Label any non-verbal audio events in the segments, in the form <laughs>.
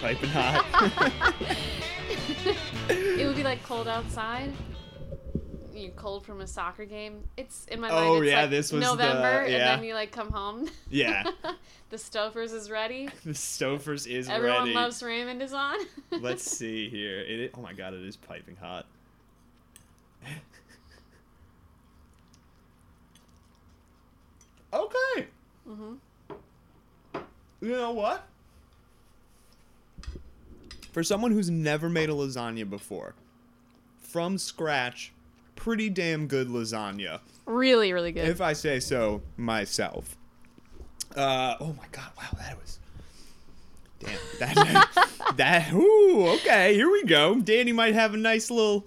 piping hot. <laughs> it would be like cold outside. You cold from a soccer game. It's in my Oh, mind. It's yeah, like this was the- November, yeah. and then you like come home. yeah, <laughs> the Stouffer's is ready. <laughs> the Stouffer's is Everyone ready. Everyone loves Raymond is on. Let's see here. It, oh my god, it is piping hot. okay. Mhm. You know what? For someone who's never made a lasagna before, from scratch, pretty damn good lasagna, really, really good. if I say so myself. Uh, oh my god! Wow, that was. Damn that <laughs> that. Ooh, okay, here we go. Danny might have a nice little,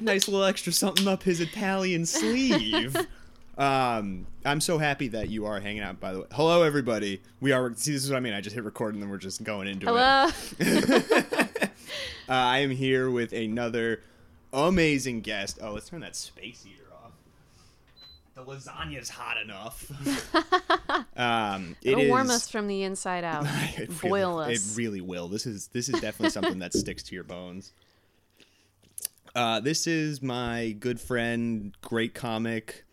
nice little extra something up his Italian sleeve. Um, I'm so happy that you are hanging out. By the way, hello everybody. We are. See, this is what I mean. I just hit record and then we're just going into it. Hello. <laughs> Uh, I am here with another amazing guest. Oh, let's turn that space heater off. The lasagna's hot enough. <laughs> um, it It'll warm is- us from the inside <laughs> out. it Boil really, us. It really will. This is this is definitely something that sticks to your bones. Uh, this is my good friend, great comic,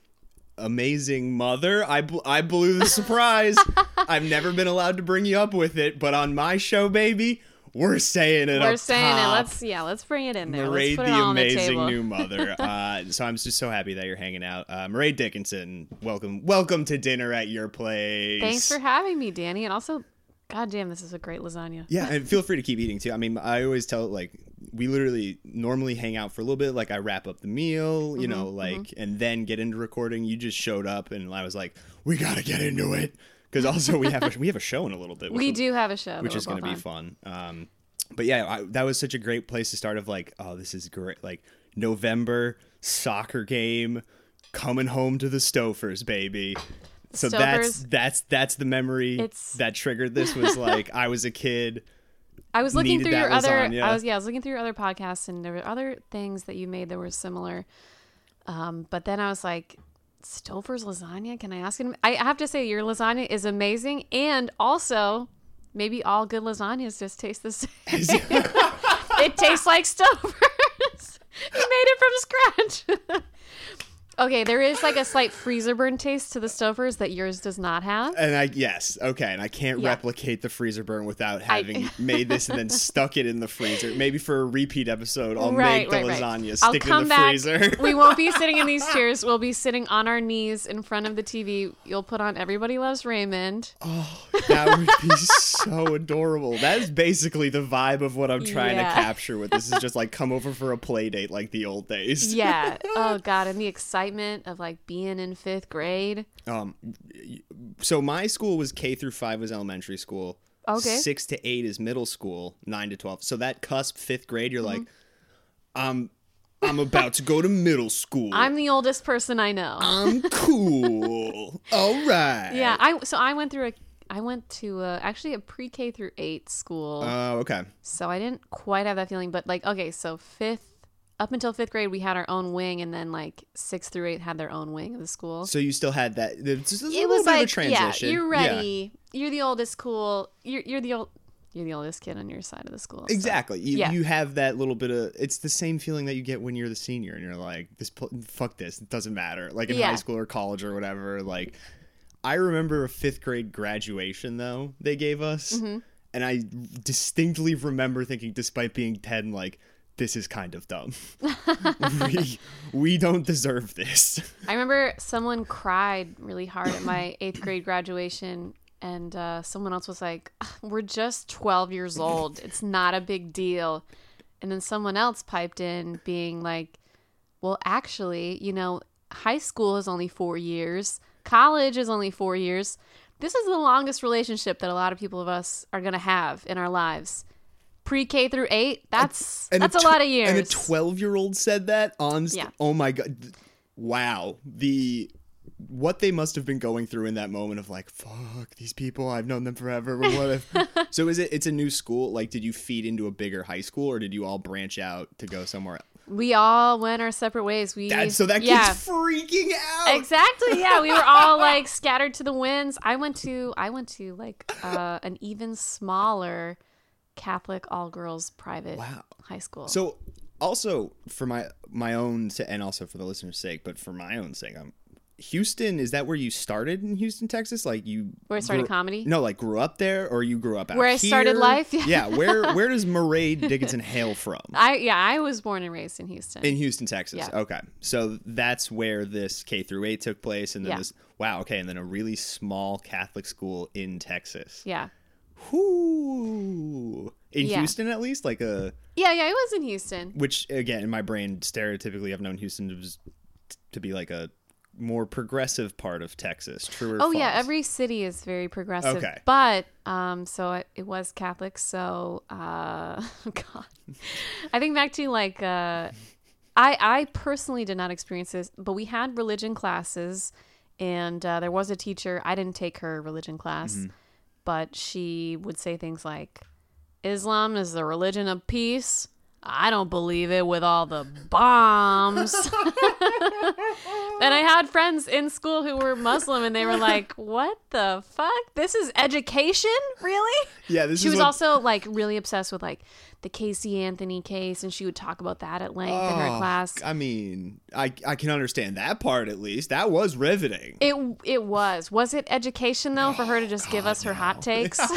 amazing mother. I bl- I blew the surprise. <laughs> I've never been allowed to bring you up with it, but on my show, baby, we're saying it. We're saying it. Let's yeah, let's bring it in there. Put the all the amazing new mother. <laughs> Uh, so I'm just so happy that you're hanging out. Uh, Mairead Dickinson, welcome, welcome to dinner at your place. Thanks for having me, Danny. And also, god damn, this is a great lasagna. Yeah, and feel free to keep eating too. I mean, I always tell like we literally normally hang out for a little bit. Like I wrap up the meal, you know, Mm-hmm, like and then get into recording. You just showed up, and I was like, we gotta get into it because also we have a, <laughs> we have a show in a little bit. We will- do have a show, which is going to be fun. Um, but yeah, I, that was such a great place to start. Of like, oh, this is great. Like November soccer game, coming home to the Stouffer's, baby. So that's that's that's the memory It's- that triggered this. Was like <laughs> I was a kid. I was looking through your other. I was yeah, I was looking through your other podcasts, and there were other things that you made that were similar. Um, but then I was like, Stouffer's lasagna. Can I ask him? I have to say, your lasagna is amazing, and also maybe all good lasagnas just taste the same. <laughs> it tastes like Stouffer's. <laughs> you made it from scratch. <laughs> okay, there is like a slight freezer burn taste to the Stouffer's that yours does not have. And I yes, okay, and I can't Yeah. replicate the freezer burn without having <laughs> made this and then stuck it in the freezer. Maybe for a repeat episode, I'll make the lasagna, I'll stick come in the back. freezer. <laughs> we won't be <laughs> sitting in these chairs. We'll be sitting on our knees in front of the TV. You'll put on Everybody Loves Raymond. Oh, that would be so adorable. That is basically the vibe of what I'm trying Yeah. to capture with this. Is just like come over for a play date like the old days. Yeah. Oh God, and the excitement of like being in fifth grade. Um. So my school was K through five was elementary school. Okay. Six to eight is middle school. Nine to twelve. So that cusp fifth grade, you're like, I'm, I'm about to go to middle school. <laughs> I'm the oldest person I know. I'm cool. <laughs> All right. yeah. I so I went through a. I went to a, actually a pre-K through eight school. Oh, okay. So I didn't quite have that feeling, but like, okay, so fifth, up until fifth grade, we had our own wing, and then like sixth through eighth had their own wing of the school. So you still had that. Just a it was bit like, of a transition. yeah, you're Yeah. ready. You're the oldest cool. You're you're the old. You're the oldest kid on your side of the school. so- Exactly. You, Yeah. you have that little bit of. It's the same feeling that you get when you're the senior and you're like, this, fuck this. It doesn't matter. Like in Yeah. high school or college or whatever. Like, I remember a fifth grade graduation though they gave us, Mm-hmm. and I distinctly remember thinking, despite being ten, like. This is kind of dumb. <laughs> we, we don't deserve this. I remember someone cried really hard at my eighth grade graduation, and uh, someone else was like, "We're just 12 years old. It's not a big deal." And then someone else piped in, being like, "Well, actually, you know, high school is only four years. College is only four years. This is the longest relationship that a lot of people of us are gonna have in our lives." Pre-K through eight, that's that's a, tw- lot of years. And a 12 year old said that on. St- Yeah. Oh my god! Wow. The what they must have been going through in that moment of like, fuck these people. I've known them forever. But what if? <laughs> so is it? It's a new school. Like, did you feed into a bigger high school, or did you all branch out to go somewhere? Else? We all went our separate ways. We That, so that kid's yeah. freaking out. Exactly. Yeah, we were all <laughs> like scattered to the winds. I went to I went to like uh, an even smaller Catholic all girls private Wow. high school. So also for my my own and also for the listener's sake, but for my own sake, um, Houston is that where you started in Houston, Texas? Like you Where I started grew- comedy? No, like grew up there, or you grew up out Where I started life? Yeah. Yeah. Where <laughs> where does Mairead Dickinson hail from? I yeah, I was born and raised in Houston. In Houston, Texas. Yeah. Okay, so that's where this K through eight took place, and then Yeah. this wow. Okay, and then a really small Catholic school in Texas. yeah. Whoo! In Yeah. Houston, at least, like a Yeah, yeah, it was in Houston. which again in my brain stereotypically I've known Houston to, be like a more progressive part of Texas. True or Oh yeah, every city is very progressive. Okay. But um so it, it was Catholic, so uh <laughs> god. I think back to like uh I I personally did not experience this, but we had religion classes and uh, there was a teacher. I didn't take her religion class, Mm-hmm. But she would say things like Islam is the religion of peace. I don't believe it with all the bombs. <laughs> and I had friends in school who were Muslim and they were like, "What the fuck? This is education? Really?" yeah. This She was what- also like really obsessed with like the Casey Anthony case and she would talk about that at length in her Oh, class. I mean, I I can understand that part at least. That was riveting. It it was. Was it education though for her to just give us her hot takes? <laughs>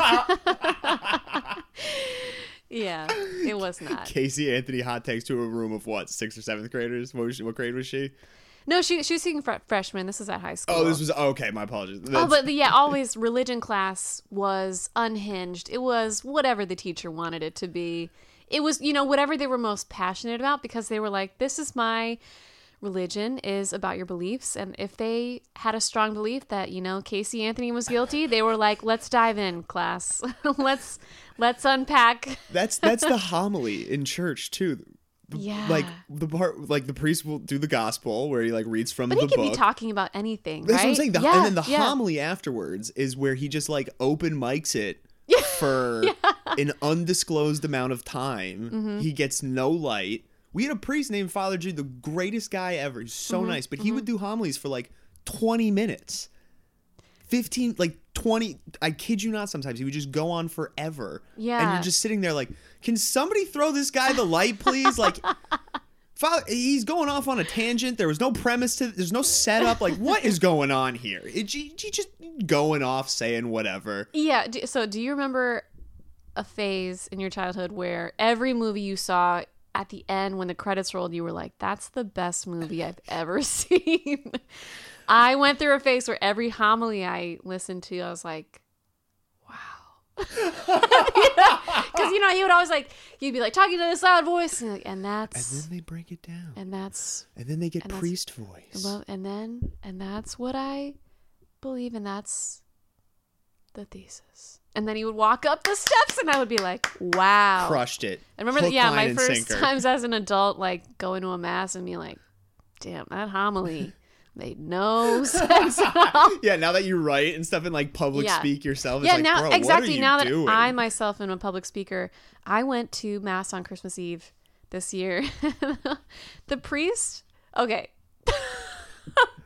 yeah, it was not. Casey Anthony hot takes to a room of what sixth or seventh graders. What was she, what grade was she? No, she she was speaking fr- freshman. This is at high school. Oh, this was oh, okay. My apologies. Oh, but the, yeah, always religion class was unhinged. It was whatever the teacher wanted it to be. It was, you know, whatever they were most passionate about because they were like, this is my religion is about your beliefs. And if they had a strong belief that, you know, Casey Anthony was guilty, they were like, let's dive in, class. <laughs> let's let's unpack. that's that's the <laughs> homily in church too. The- Yeah. Like the part, like the priest will do the gospel where he like reads from But the he could book. be talking about anything, That's right? what I'm saying. The, yeah, and then the yeah. homily afterwards is where he just like open mics it <laughs> for an undisclosed amount of time. Mm-hmm. He gets no light. We had a priest named Father G, the greatest guy ever. He's so Mm-hmm. nice, but he would do homilies for like 20 minutes. 15 like 20 I kid you not sometimes he would just go on forever. Yeah. And you're just sitting there like, "Can somebody throw this guy the light, please?" like <laughs> he's going off on a tangent. There was no premise to. There's no setup. Like, what is going on here? It, he, he just going off saying whatever. Yeah. So, do you remember a phase in your childhood where every movie you saw at the end, when the credits rolled, you were like, "That's the best movie I've ever <laughs> seen." I went through a phase where every homily I listened to, I was like, "Wow." <laughs> <laughs> Because you know he would always like you'd be like talking to this loud voice and, like, and And then they break it down, and that's and then they get priest voice. well, and then and that's what I believe, and that's the thesis. And then he would walk up the steps, and I would be like, "Wow!" Crushed it. I remember that. Yeah, my first times as an adult, like going to a mass and being like, "Damn, that homily <laughs> made no <laughs> sense at all." Yeah, now that you write and stuff and like public Yeah. speak yourself, it's yeah, like, now bro, exactly. what are you now that doing? I myself am a public speaker, I went to mass on Christmas Eve this year. <laughs> the priest, okay,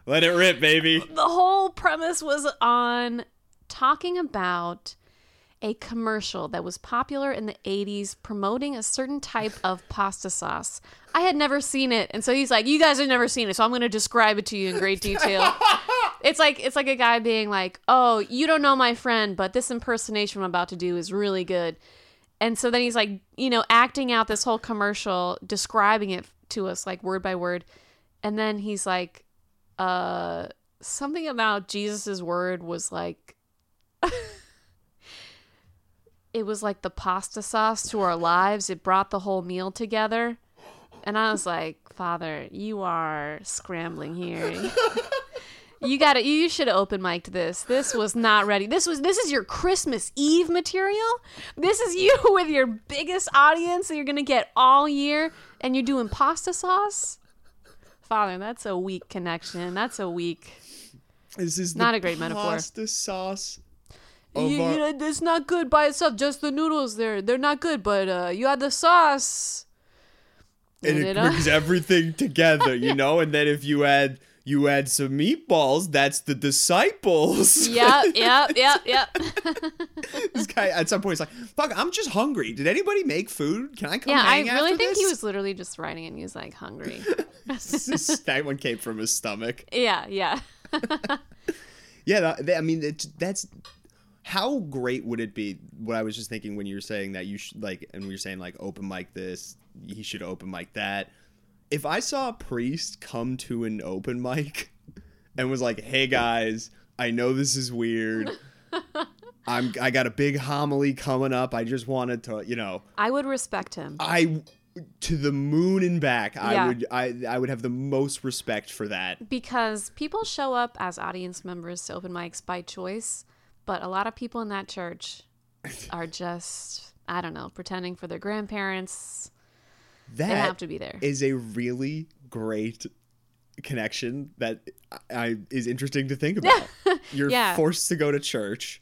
Let it rip, baby. <laughs> the whole premise was on talking about a commercial that was popular in the 80s promoting a certain type of pasta sauce. I had never seen it. And so he's like, "You guys have never seen it, so I'm going to describe it to you in great detail." <laughs> it's like it's like a guy being like, "Oh, you don't know my friend, but this impersonation I'm about to do is really good." And so then he's like, you know, acting out this whole commercial, describing it to us like word by word. And then he's like, uh something about Jesus's word was like <laughs> it was like the pasta sauce to our lives. It brought the whole meal together. And I was like, Father, you are scrambling here. You got to You should have open mic'd this. This was not ready. This was. This is your Christmas Eve material. This is you <laughs> with your biggest audience that you're gonna get all year, and you're doing pasta sauce. Father, that's a weak connection. That's a weak. This is Not a great metaphor. Pasta sauce. You, our- you know, it's not good by itself. Just the noodles, they're they're not good. But uh, you add the sauce. and And it it brings everything <laughs> together, you know. And then if you add you add some meatballs, that's the disciples. Yep, yep, <laughs> yep, yep. this guy at some point is like, "Fuck, I'm just hungry. Did anybody make food? Can I come?" yeah, I really think he was literally just writing it and he was like hungry. <laughs> that one came from his stomach. yeah, yeah. Yeah, that, I mean, that's how great would it be? What I was just thinking when you were saying that you should like, and we were saying like open mic this, he should open mic that. If I saw a priest come to an open mic <laughs> and was like, "Hey guys, I know this is weird. <laughs> I'm I got a big homily coming up. I just wanted to, you know, I would respect him. I to the moon and back. I would I I would have the most respect for that. because people show up as audience members to open mics by choice, but a lot of people in that church are just I don't know, pretending for their grandparents. That They have to be there. is a really great connection that I is interesting to think <laughs> about. You're Yeah. forced to go to church.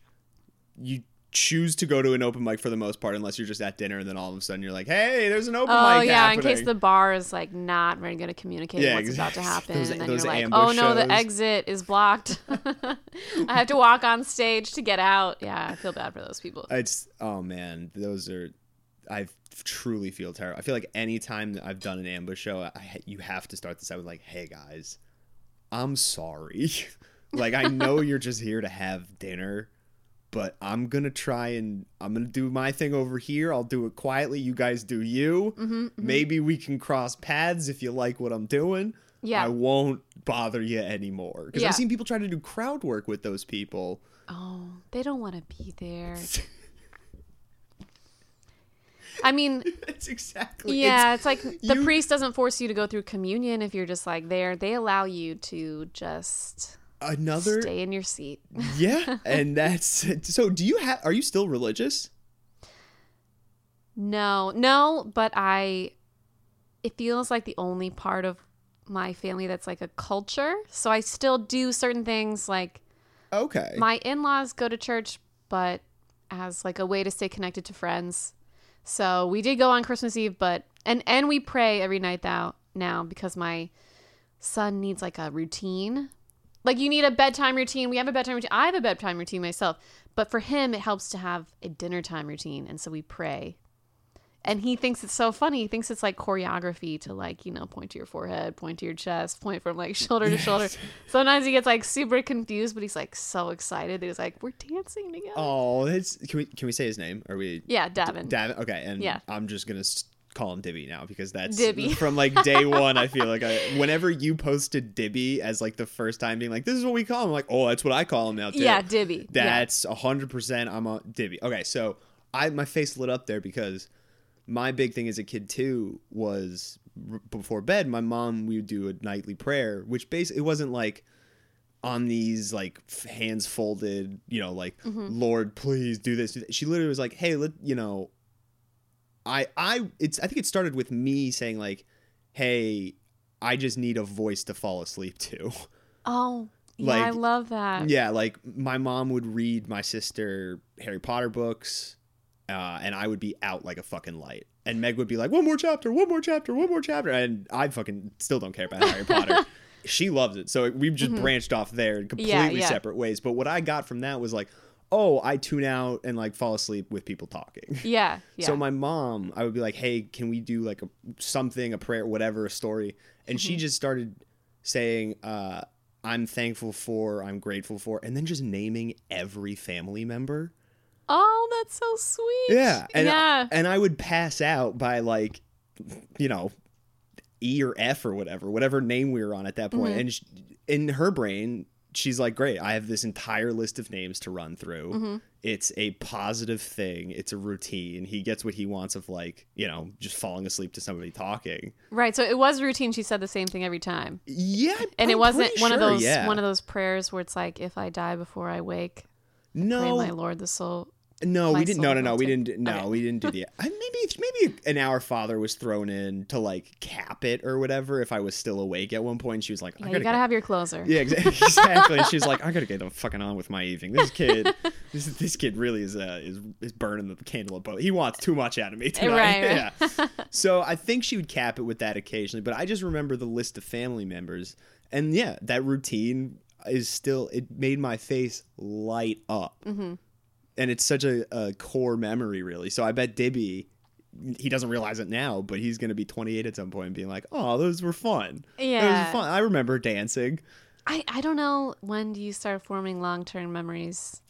You choose to go to an open mic for the most part, unless you're just at dinner, and then all of a sudden you're like, "Hey, there's an open Oh mic Oh yeah, happening." in case the bar is like not very good at communicating Yeah, what's about to happen, Those- and then those you're like, "Oh no, the exit is blocked. <laughs> I have to walk on stage to get out." Yeah, I feel bad for those people. It's oh man, those are. I truly feel terrible. I feel like anytime that I've done an ambush show, I, you have to start this out with like, "Hey guys, I'm sorry. <laughs> like I know you're just here to have dinner, but I'm gonna try and I'm gonna do my thing over here. I'll do it quietly. You guys do you. Mm-hmm, Maybe we can cross paths if you like what I'm doing. Yeah. I won't bother you anymore because Yeah. I've seen people try to do crowd work with those people. Oh, they don't want to be there. <laughs> I mean, That's exactly. yeah, it's, like the you- priest doesn't force you to go through communion if you're just like there. They allow you to just another stay in your seat. <laughs> yeah and that's so do you have are you still religious No, no, but I. It feels like the only part of my family that's like a culture. So I still do certain things. Like okay my in laws go to church, but as like a way to stay connected to friends. So we did go on Christmas Eve, but and and we pray every night now now because my son needs like a routine. Like you need a bedtime routine. We have a bedtime routine. I have a bedtime routine myself, but for him it helps to have a dinner time routine, and so we pray. And he thinks it's so funny. He thinks it's like choreography to like, you know, point to your forehead, point to your chest, <laughs> point from like shoulder to shoulder. Sometimes he gets like super confused, but he's like so excited that he's like, We're dancing together. oh can we can we say his name are we Yeah, Davin. Davin okay and Yeah. i'm just gonna s- call him dibby now because that's Dibby. <laughs> from like day <laughs> one i feel like I, whenever you posted dibby as like the first time being like this is what we call him I'm like oh that's what i call him now too yeah, Dibby. That's a hundred percent. I'm a Dibby. Okay, so I my face lit up there because my big thing as a kid too was r- before bed. My mom we would do a nightly prayer, which basically it wasn't like on these like f- hands folded, you know, like mm-hmm. Lord, please do this. do that." She literally was like, "Hey, let you know." I I it's I think it started with me saying like, "Hey, I just need a voice to fall asleep to." Oh, yeah, I love that. Yeah, like my mom would read my sister Harry Potter books, uh, and I would be out like a fucking light. And Meg would be like, "One more chapter, one more chapter, one more chapter," and I fucking still don't care about Harry Potter. <laughs> She loves it, so we've just branched off there in completely Mm-hmm. yeah. separate ways. But what I got from that was like, oh, I tune out and like fall asleep with people talking. Yeah. <laughs> Yeah. So my mom, I would be like, "Hey, can we do like a something, a prayer, whatever, a story?" And she just started saying, uh, "I'm thankful for, I'm grateful for," and then just naming every family member. oh, that's so sweet. Yeah, and yeah. and I would pass out by like, you know, E or F or whatever, whatever name we were on at that point. Mm-hmm. And sh in her brain, she's like, "Great, I have this entire list of names to run through. Mm-hmm. It's a positive thing. It's a routine. He gets what he wants of like, you know, just falling asleep to somebody talking. right. So it was routine. She said the same thing every time. Yeah, And it wasn't one of those yeah. one of those prayers where it's like, if I die before I wake, pray no, my Lord the soul No, we didn't. No, no, no. We didn't. No, Okay. we didn't do the. <laughs> I, maybe maybe an Our Father was thrown in to like cap it or whatever. If I was still awake at one point, she was like, Yeah, "I you gotta, gotta get, have your closer. yeah, exa- <laughs> exactly." She's like, "I gotta get the fucking on with my evening. This kid, <laughs> this this kid really is uh, is is burning the candle at both. He wants too much out of me tonight." Right, right. yeah. So I think she would cap it with that occasionally, but I just remember the list of family members, and yeah, that routine is still. It made my face light up hmm and it's such a, a core memory really so i bet dibby he doesn't realize it now but he's going to be 28 at some point and being like oh those were fun those Yeah. were fun i remember dancing I, I don't know when do you start forming long term memories.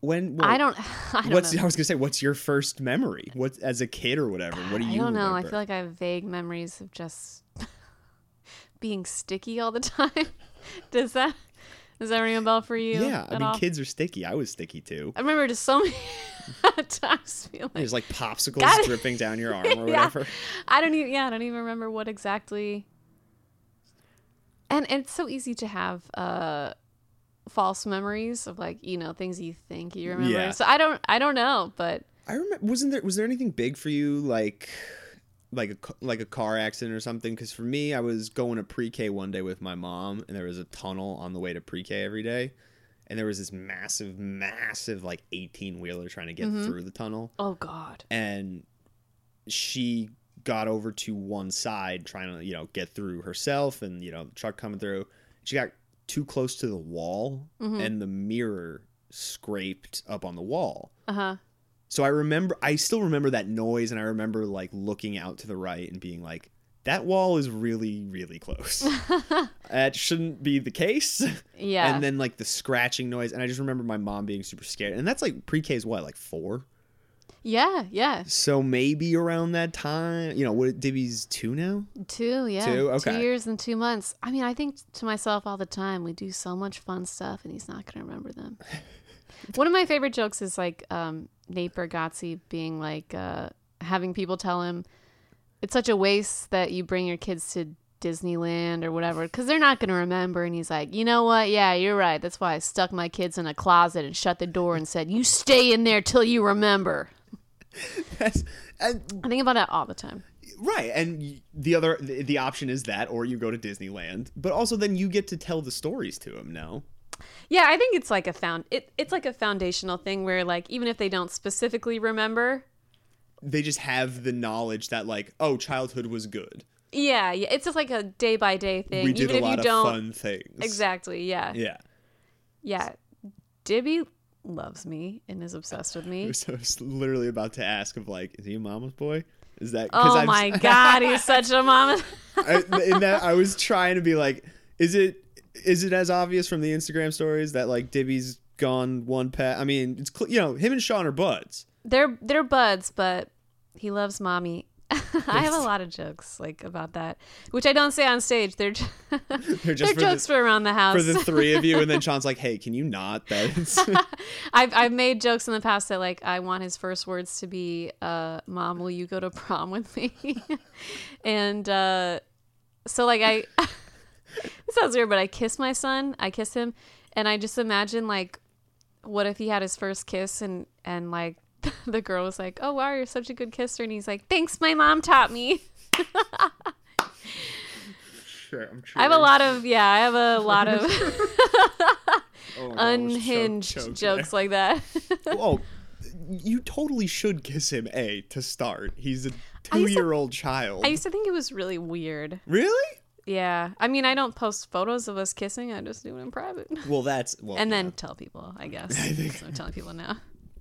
when I don't. <laughs> I don't what's know. i was going to say what's your first memory what as a kid or whatever what do you I don't know. I feel like I have vague memories of just <laughs> being sticky all the <laughs> time. Does that does that ring a bell for you? yeah i mean all? kids are sticky i was sticky too I remember just so <laughs> many times feeling like there's like popsicles it. <laughs> dripping down your arm or Yeah. whatever I don't even yeah, I don't even remember what exactly. And it's so easy to have uh false memories of like, you know, things you think you remember. Yeah. So I don't I don't know, but I remember. Wasn't there? Was there anything big for you, like, like a like a car accident or something? Because for me, I was going to pre-K one day with my mom, and there was a tunnel on the way to pre-K every day, and there was this massive, massive like eighteen wheeler trying to get Mhm. through the tunnel, oh god. and she got over to one side trying to you know get through herself, and you know the truck coming through. She got too close to the wall, Mhm. and the mirror scraped up on the wall. Uh-huh. So I remember, I still remember that noise, and I remember like looking out to the right and being like, "That wall is really, really close. <laughs> that shouldn't be the case." Yeah. And then like the scratching noise, and I just remember my mom being super scared. And that's like pre-K is what, like four? yeah, yeah. So maybe around that time, you know, what Dibby's two now. Two, yeah. Two? Okay. Two years and two months. I mean, I think to myself all the time, we do so much fun stuff and he's not going to remember them. <laughs> One of my favorite jokes is like um, Nate Bargatze being like, uh, having people tell him, it's such a waste that you bring your kids to Disneyland or whatever because they're not going to remember. And he's like, you know what? Yeah, you're right. That's why I stuck my kids in a closet and shut the door and said, you stay in there till you remember. <laughs> That's and, I think about that all the time. right. And the other, the, the option is that, or you go to Disneyland. But also, then you get to tell the stories to him. No. Yeah, I think it's like a found it, it's like a foundational thing where like even if they don't specifically remember, They just have the knowledge that like, oh, childhood was good. yeah, yeah, it's just like a day by day thing. we did even a if lot you of don't fun things. exactly, yeah, Yeah. yeah. Dibby loves me and is obsessed with me. <laughs> was, I was literally about to ask of like, is he a mama's boy? Is that? Oh I've- my god, he's <laughs> such a mama. I, in that I was trying to be like, is it is it as obvious from the Instagram stories that like Dibby's gone one pet? I mean, it's cl- you know him and Sean are buds. they're they're buds, but he loves mommy. <laughs> I have a lot of jokes like about that, which I don't say on stage. They're j- <laughs> <laughs> They're they're for jokes the, for around the house. for the three of you, and then Sean's like, hey, can you not? That's I've I've made jokes in the past that like I want his first words to be, uh, "Mom, will you go to prom with me?" and uh, so like I, this sounds weird, but I kiss my son. I kiss him, and I just imagine like, what if he had his first kiss and and like <laughs> the girl was like, "Oh wow, you're such a good kisser," and he's like, "Thanks, my mom taught me." sure. I'm sure. I have a lot of yeah, I have a lot of <laughs> Oh I choke- unhinged jokes there. like that. <laughs> Oh, you totally should kiss him. A to start. He's a two-year-old child. I used to think it was really weird. really? Yeah. I mean, I don't post photos of us kissing. I just do it in private. <laughs> Well, that's well, and yeah. then tell people, I <laughs> guess. I think- So I'm telling people now.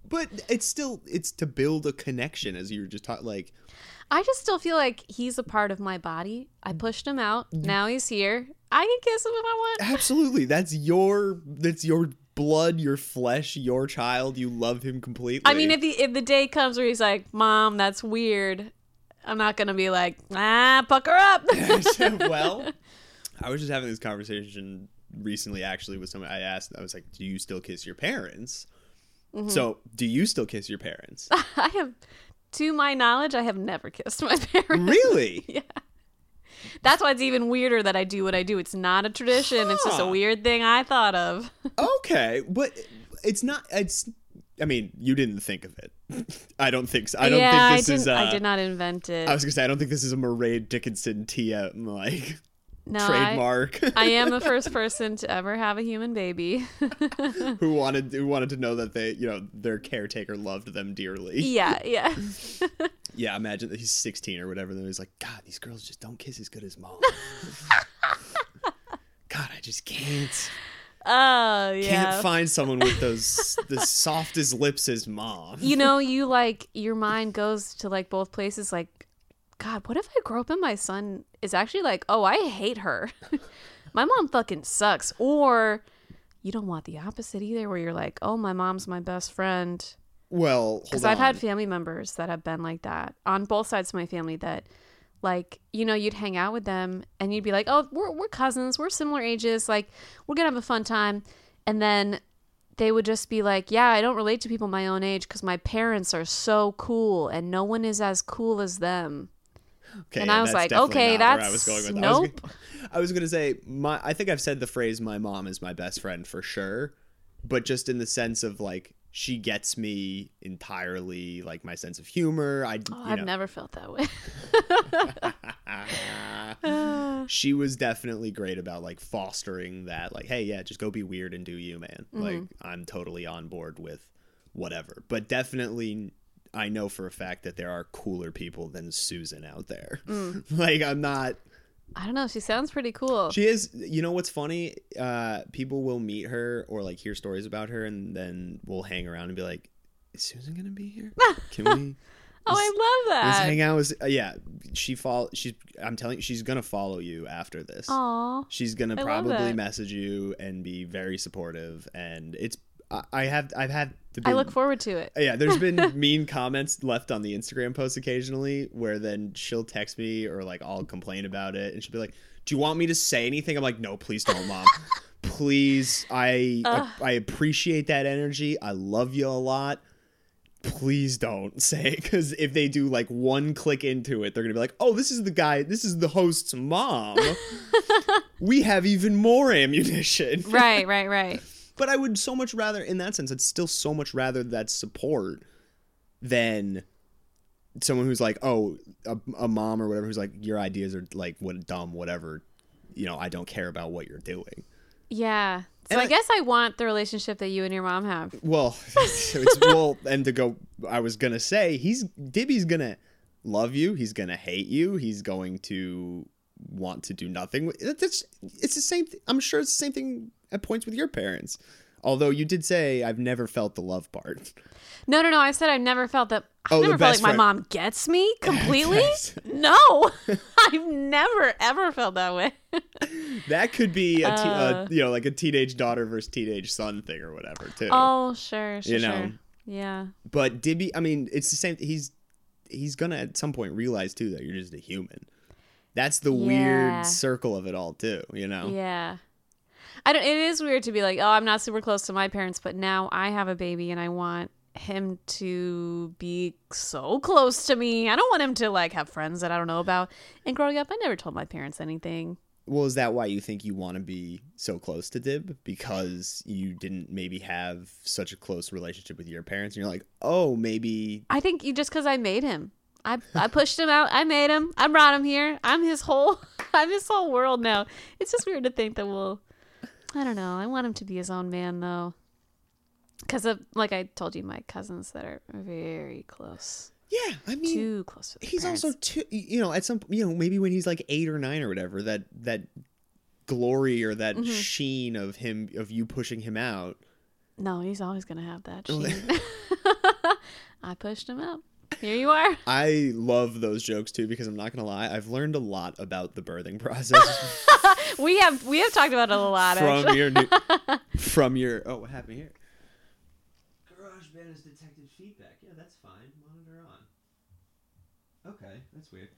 but it's still it's to build a connection, as you were just talking. Like, I just still feel like he's a part of my body. I pushed him out. Now he's here. I can kiss him if I want. <laughs> Absolutely. That's your that's your blood, your flesh, your child. You love him completely. I mean, if the if the day comes where he's like, "Mom, that's weird," I'm not gonna be like, "Ah, pucker up." <laughs> <laughs> well, I was just having this conversation recently actually with someone I asked I was like, "Do you still kiss your parents?" Mm-hmm. So, do you still kiss your parents? <laughs> I have, to my knowledge, I have never kissed my parents. really? Yeah. That's why it's even weirder that I do what I do. It's not a tradition. It's just a weird thing I thought of. Okay, but it's not it's I mean, you didn't think of it. <laughs> I don't think so. I don't yeah, think this I is. Uh, I did not invent it. I was gonna say I don't think this is a Mairead Dickinson TM <laughs> like no, I- trademark. <laughs> I am the first person to ever have a human baby. who wanted who wanted to know that they you know their caretaker loved them dearly. yeah, yeah. Yeah, imagine that he's 16 or whatever. And he's like, God, these girls just don't kiss as good as mom. God, I just can't Oh, yeah. can't find someone with those <laughs> the softest lips as mom. you know, <laughs> you like your mind goes to like both places. Like, God, what if I grow up and my son is actually like, oh, I hate her. <laughs> my mom fucking sucks. Or you don't want the opposite either, where you're like, oh, my mom's my best friend. Well, Because I've had family members that have been like that on both sides of my family that like you know you'd hang out with them and you'd be like oh we're, we're cousins we're similar ages like we're gonna have a fun time and then they would just be like yeah i don't relate to people my own age because my parents are so cool and no one is as cool as them Okay, and I was like, okay, where I that's- was going with that. nope. I was, <laughs> was gonna say my. I think I've said the phrase "my mom is my best friend" for sure, but just in the sense of like she gets me entirely, like my sense of humor. I, oh, i've know, never felt that way <laughs> she was definitely great about like fostering that like hey yeah just go be weird and do you man Mm-hmm. like i'm totally on board with whatever but definitely i know for a fact that there are cooler people than susan out there Mm. <laughs> like i'm not i don't know she sounds pretty cool. She is you know what's funny? Uh people will meet her or like hear stories about her and then we'll hang around and be like is susan gonna be here? Can we <laughs> <laughs> oh i love Let's that hang out with uh, yeah she follow she's i'm telling you she's gonna follow you after this. Aw. she's gonna I probably message you and be very supportive and it's I- i have i've had the i look forward to it. Yeah there's been <laughs> mean comments left on the instagram post occasionally where then she'll text me or like i'll complain about it and she'll be like do you want me to say anything? I'm like no please don't mom. <laughs> Please i i appreciate that energy. I love you a lot. Please don't <laughs> say it. Because if they do like one click into it they're gonna be like oh this is the guy this is the host's mom. We have even more ammunition. Right right right but i would so much rather in that sense it's still so much rather that support than someone who's like oh a, a mom or whatever who's like your ideas are like what dumb whatever you know i don't care about what you're doing yeah so I I- guess I want the relationship that you and your mom have. Well, <laughs> <laughs> it's, well, and to go, I was gonna say he's Dibby's gonna love you. He's gonna hate you. He's going to want to do nothing. That's it's the same. Th- I'm sure it's the same thing at points with your parents. Although you did say I've never felt the love part. No, no, no. I said I've never felt that. I've Oh, never felt like best my mom gets me <laughs> completely. No, <laughs> I've never ever felt that way. <laughs> That could be a, te- Uh. a you know like a teenage daughter versus teenage son thing or whatever too. oh, sure, sure, You know. sure. Yeah, But Dibby, I mean, it's the same. He's he's gonna at some point realize too that you're just a human. That's the Yeah. weird circle of it all too. You know. yeah. I don't. It is weird to be like, oh, I'm not super close to my parents, but now I have a baby and I want him to be so close to me. I don't want him to like have friends that I don't know about. And growing up, I never told my parents anything. Well, is that why you think you want to be so close to Dib? Because you didn't maybe have such a close relationship with your parents, and you're like, oh, maybe. I think you just because I made him. I I pushed him out. I made him. I brought him here. I'm his whole. <laughs> I'm his whole world now. It's just weird to think that we'll. I don't know. I want him to be his own man though. Because of like I told you, my cousins that are very close, Yeah, I mean, too close. To he's parents. also too. You know, at some, you know, maybe when he's like eight or nine or whatever, that that glory or Mm-hmm. that sheen of him of you pushing him out. No, he's always gonna have that. <laughs> Sheen. <laughs> I pushed him out. Here you are. <laughs> I love those jokes too because I'm not gonna lie, I've learned a lot about the birthing process <laughs> We have we have talked about it a lot. from actually. your new, <laughs> from your. Oh, what happened here? GarageBand has detected feedback. Yeah, that's fine. Monitor on. Okay, that's weird.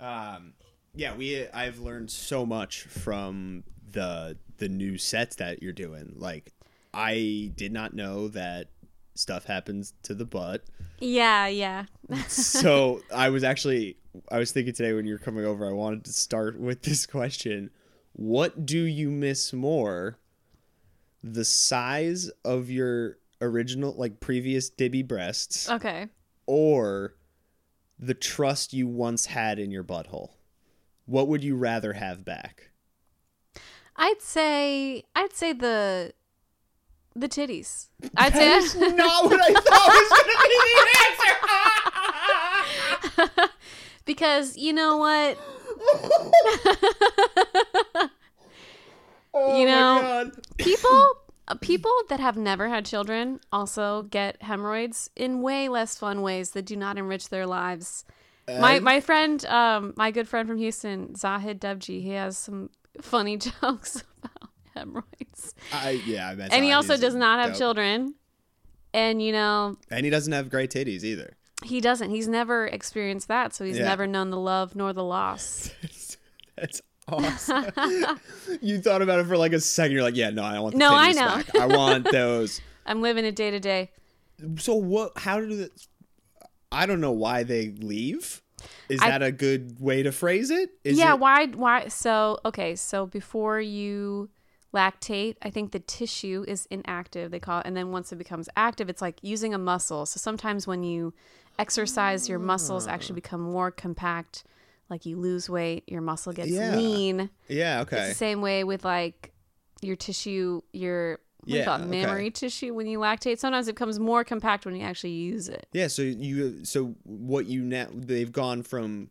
Um, yeah, we. I've learned so much from the the new sets that you're doing. Like, I did not know that stuff happens to the butt. Yeah, yeah. so <laughs> I was actually I was thinking today when you were coming over, I wanted to start with this <laughs> question. What do you miss more? The size of your original, like previous Dibby breasts, Okay. or the trust you once had in your butthole? What would you rather have back? I'd say I'd say the the titties. I'd say is not what I thought was going to be the <laughs> answer. <laughs> because you know what? <laughs> Oh You my know, God. People uh, people that have never had children also get hemorrhoids in way less fun ways that do not enrich their lives. my my friend, um, my good friend from Houston, Zahid Dubji, he has some funny jokes <laughs> hemorrhoids. I, yeah, I and he also does not have dope. children. And you know, And he doesn't have great titties either. he doesn't. He's never experienced that, so he's Yeah. never known the love nor the loss. <laughs> That's awesome. <laughs> you thought about it for like a second. You're like, yeah, no, I don't want No, I know. back. I want those. I'm living it day to day. So what? How do the? I don't know why they leave. Is I- that a good way to phrase it? Is yeah, it- why why so okay, so before you lactate, I think the tissue is inactive, they call it, and then once it becomes active, it's like using a muscle. So sometimes when you exercise, your muscles Ah. actually become more compact, like you lose weight, your muscle gets Yeah. lean. Yeah. It's Okay. the same way with like your tissue, your what it, Yeah, mammary okay. tissue when you lactate. Sometimes it becomes more compact when you actually use it. Yeah. So you. So what you now? They've gone from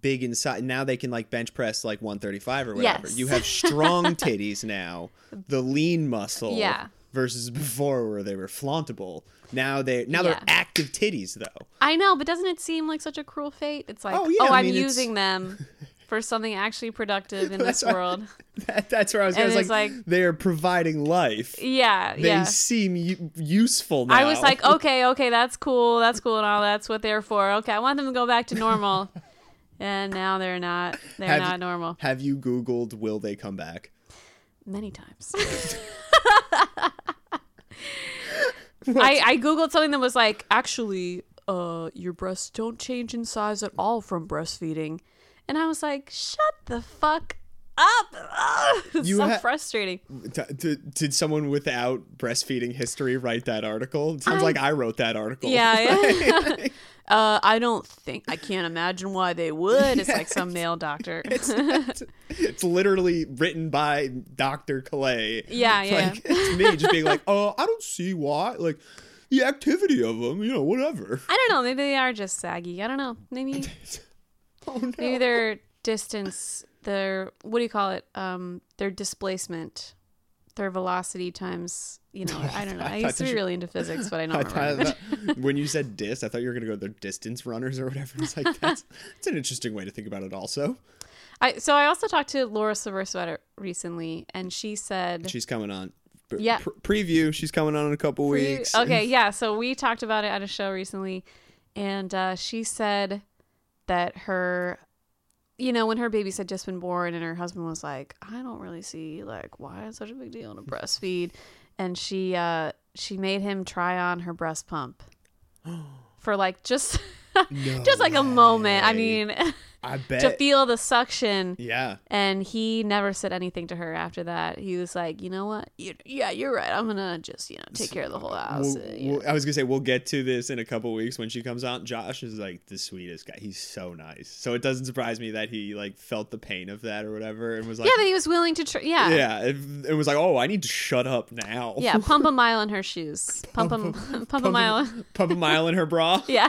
big inside. Now they can like bench press like 135 or whatever. Yes. You <laughs> have strong titties now. The lean muscle. Yeah. Versus before where they were flauntable. Now they now they're active titties though. I know, but doesn't it seem like such a cruel fate? It's like, Oh, oh, yeah, I I'm mean, using them for something actually productive in <laughs> this world. <laughs> That, that's where I was. I And was like, like- they are providing life. Yeah, They yeah. seem u- useful now. I was like, okay, okay, that's cool, that's cool, and all that's what they're for. Okay, I want them to go back to normal, and now they're not. They're Have not normal. Have you Googled will they come back? Many times. <laughs> I I googled something that was like, actually, uh, your breasts don't change in size at all from breastfeeding, and I was like, shut the fuck up. Ugh, it's You so ha- frustrating. D- d- did someone without breastfeeding history write that article? It sounds I- like I wrote that article. Yeah, yeah. <laughs> <laughs> Uh, I don't think I can't imagine why they would. It's like some <laughs> male doctor. <laughs> it's, it's, it's literally written by Dr. Clay. Yeah, yeah. Like, it's me just being like, <laughs> oh, I don't see why. Like, the activity of them, you know, whatever. I don't know. Maybe they are just saggy. I don't know. Maybe Oh, no. maybe their distance, their what do you call it? Um, their displacement, their velocity times. You know, I don't <laughs> know. I I used to you- be really into physics, but I <laughs> remember. <laughs> when you said dis, I thought you were gonna go the distance runners or whatever. It's like that's it's an interesting way to think about it. Also, I so I also talked to Laura Silversweater recently, and she said she's coming on. P- Yeah. pr- preview. She's coming on in a couple Pre- weeks. Okay, yeah. So we talked about it at a show recently, and uh, she said that her, you know, when her babies had just been born, and her husband was like, "I don't really see like why it's such a big deal to breastfeed," and she uh, she made him try on her breast pump <gasps> for like just No <laughs> just like a moment. I mean, <laughs> I bet. to feel the suction. yeah. And he never said anything to her after that. He was like, you know what? You, yeah, you're right. I'm gonna just you know take care of the whole house. We'll- we'll- I was gonna say we'll get to this in a couple weeks when she comes out. Josh is like the sweetest guy. He's so nice. So it doesn't surprise me that he like felt the pain of that or whatever and was like, yeah, that he was willing to. Tr- yeah, yeah, yeah. It, it was like, oh, I need to shut up now. Yeah. <laughs> Pump a mile in her shoes. <laughs> Pump a pump, a mile. Pump a mile in her bra. <laughs> Yeah,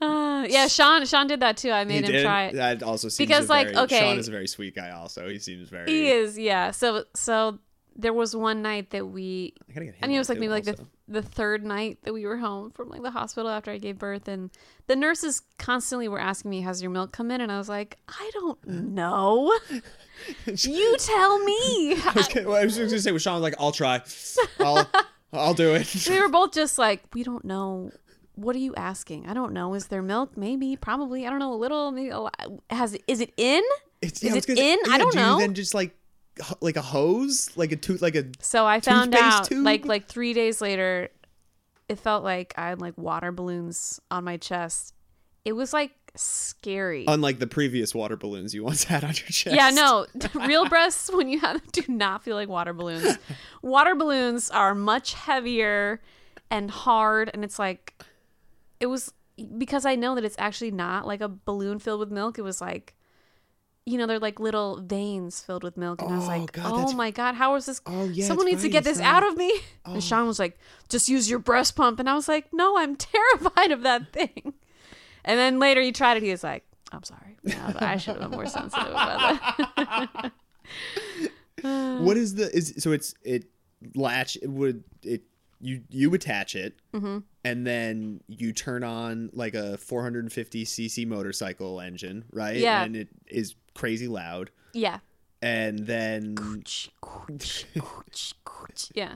uh, yeah. Sean Sean did that too. I He made him did. try it. That also seems Because, like, very- okay. Sean is a very sweet guy. Also, he seems very. He is, yeah. So so there was one night that we I gotta get him I mean, it was like maybe like the the third night that we were home from like the hospital after I gave birth, and the nurses constantly were asking me, "Has your milk come in?" And I was like, "I don't know. <laughs> you tell me." I was, gonna, well, I was gonna say, well, Sean like, "I'll try. I'll, <laughs> I'll do it." we were both just like, "We don't know." What are you asking? I don't know. Is there milk? Maybe, probably. I don't know. A little. Maybe oh, a lot. Has is it in? It's, Is I it in? I don't do know. You then just like, like a hose, like a tooth, like a. So I found out tube? like like three days later, it felt like I had like water balloons on my chest. It was like scary. Unlike the previous water balloons you once <laughs> had on your chest. Yeah, no, <laughs> <laughs> real breasts when you have them do not feel like water balloons. water balloons are much heavier and hard, and it's like it was because I know that it's actually not like a balloon filled with milk. It was like you know, they're like little veins filled with milk, and I was Oh, like, God, "Oh my god, how is this? Oh, yeah, Someone needs to get this right. out of me." And Sean was like, "Just use your breast pump," and I was like, "No, I'm <laughs> terrified of that thing." And then later he tried it. He was like, "I'm sorry, No, I should have been more sensitive about that." <laughs> What is the is so it's it latch it would it you you attach it Mm-hmm. And then you turn on like a 450 cc motorcycle engine right Yeah. and it is crazy loud yeah. and then <laughs> Yeah.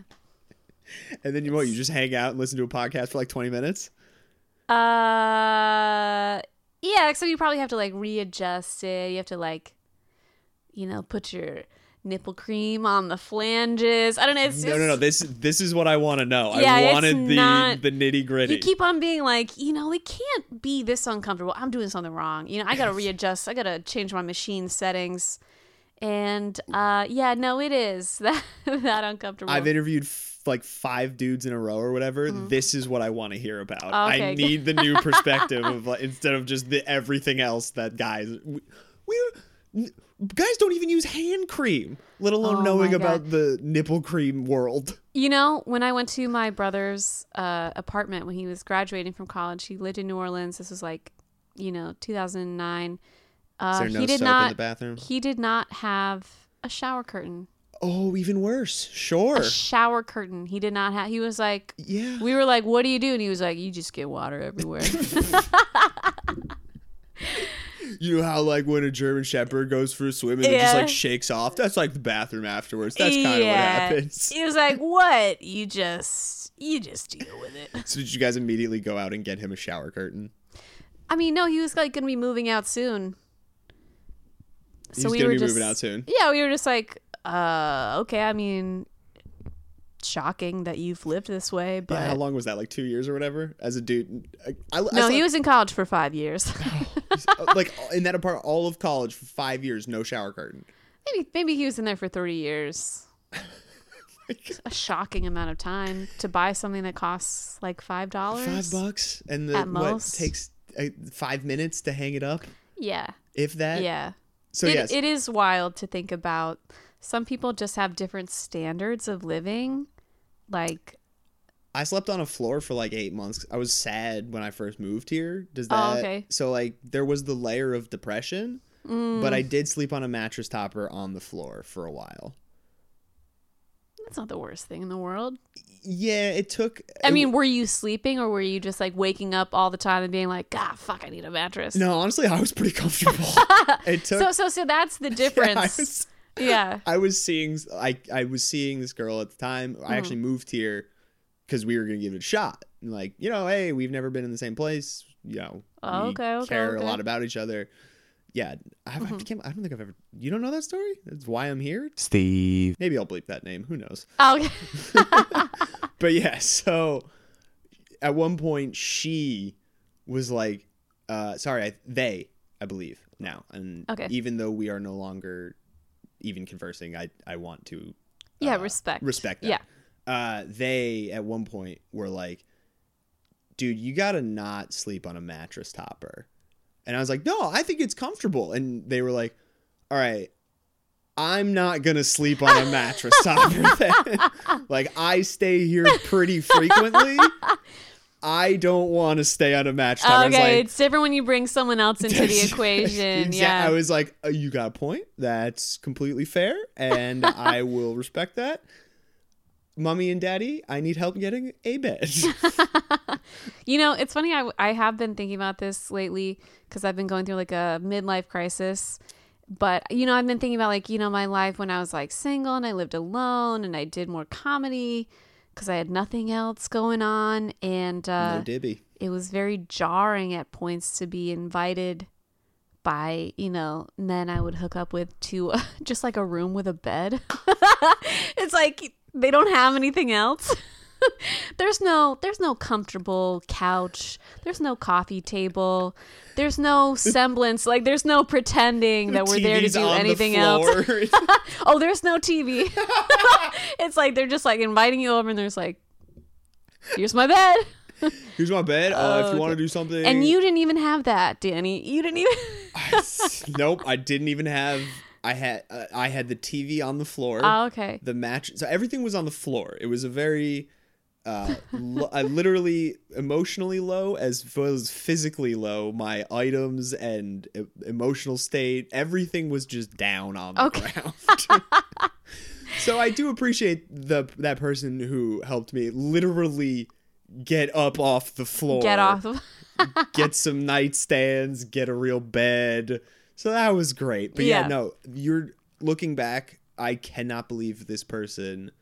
and then you what you just hang out and listen to a podcast for like 20 minutes Uh, yeah. So you probably have to like readjust it. You have to like, you know, put your nipple cream on the flanges. I don't know. It's no no no this this is what i want to know Yeah, i wanted the not- the nitty gritty You keep on being like, you know, it can't be this uncomfortable. I'm doing something wrong. You know, I gotta readjust. I gotta change my machine settings. And uh, yeah, no, it is <laughs> that that uncomfortable. I've interviewed f- like five dudes in a row or whatever. This is what I want to hear about. Mm-hmm. Okay, I need the new perspective <laughs> of like, instead of just the everything else that guys we, we guys don't even use hand cream, let alone Oh knowing about the nipple cream world. You know, when I went to my brother's uh, apartment when he was graduating from college, he lived in New Orleans. This was like, you know, 2009. Uh, Is there no he did soap not. in the bathroom? He did not have a shower curtain. Oh, even worse. Sure. A shower curtain. He did not have. He was like, yeah. we were like, "What do you do?" And he was like, "You just get water everywhere." <laughs> <laughs> You know how like when a German Shepherd goes for a swim and it just like shakes off? That's like the bathroom afterwards. That's kind of what happens. He was like, "What? You just, you just deal with it." So did you guys immediately go out and get him a shower curtain? I mean, no, he was like going to be moving out soon. He's gonna were be just, moving out soon. Yeah, we were just like, uh, okay. I mean, shocking that you've lived this way, but Yeah, how long was that? Like two years or whatever? As a dude, I, I, I no, saw- he was in college for five years. <laughs> <laughs> like in that apartment, all of college for five years, no shower curtain. maybe, maybe he was in there for thirty years. <laughs> a shocking amount of time to buy something that costs like five dollars. Five bucks, and the At what most. takes uh, five minutes to hang it up, Yeah, if that. yeah. So it, yes, it is wild to think about. Some people just have different standards of living. Like, I slept on a floor for like eight months. I was sad when I first moved here. Does Oh, that? okay. So like there was the layer of depression, Mm. but I did sleep on a mattress topper on the floor for a while. that's not the worst thing in the world. Yeah, it took. I mean, were you sleeping or were you just like waking up all the time and being like, God, fuck, I need a mattress? no, honestly, I was pretty comfortable. <laughs> it took. So, so, so that's the <laughs> difference. was- Yeah. <laughs> I was seeing I I was seeing this girl at the time. Mm-hmm. I actually moved here because we were gonna give it a shot. And like you know, hey, we've never been in the same place. You know, Oh, we okay, okay, care okay. Mm-hmm. a lot about each other. Yeah, I, I, can't, I don't think I've ever. You don't know that story? That's why I'm here. Steve. Maybe I'll bleep that name. Who knows? <laughs> Oh, okay. <laughs> But yeah, so at one point she was like, uh, "Sorry, I, they, I believe now." And Okay. even though we are no longer even conversing, I I want to Yeah, uh, respect. respect that. Yeah. Uh, they at one point were like, "Dude, you gotta not sleep on a mattress topper," and I was like, "No, I think it's comfortable." And they were like, "All right." I'm not gonna sleep on a mattress <laughs> topper. <laughs> Like I stay here pretty frequently. I don't want to stay on a. I was okay, like, it's different when you bring someone else into the <laughs> equation. Exact- Yeah. I was like, oh, you got a point. That's completely fair, and <laughs> I will respect that. Mommy and Daddy, I need help getting a bed. <laughs> You know, it's funny. I, I have been thinking about this lately because I've been going through like a midlife crisis. But, you know, I've been thinking about like, you know, my life when I was like single and I lived alone and I did more comedy because I had nothing else going on. And uh, no dibby. it was very jarring at points to be invited by, you know, men I would hook up with to uh, <laughs> just like a room with a bed. <laughs> it's like they don't have anything else. <laughs> there's no there's no comfortable couch. There's no coffee table. There's no semblance. Like there's no pretending that we're there to do the anything else. <laughs> <laughs> Oh, there's no TV. it's like they're just like inviting you over and there's like here's my bed. Here's my bed. Uh, if you want to do something. And you didn't even have that, Danny. You didn't even nope, I didn't even have. I had uh, I had the TV on the floor. Oh, okay. the match so everything was on the floor it was a very uh, lo- uh literally emotionally low as well as physically low my items and e- emotional state everything was just down on the Okay. ground <laughs> so i do appreciate the that person who helped me literally get up off the floor Get off of <laughs> get some nightstands, get a real bed. So that was great. But yeah, Yeah. no, you're looking back, I cannot believe this person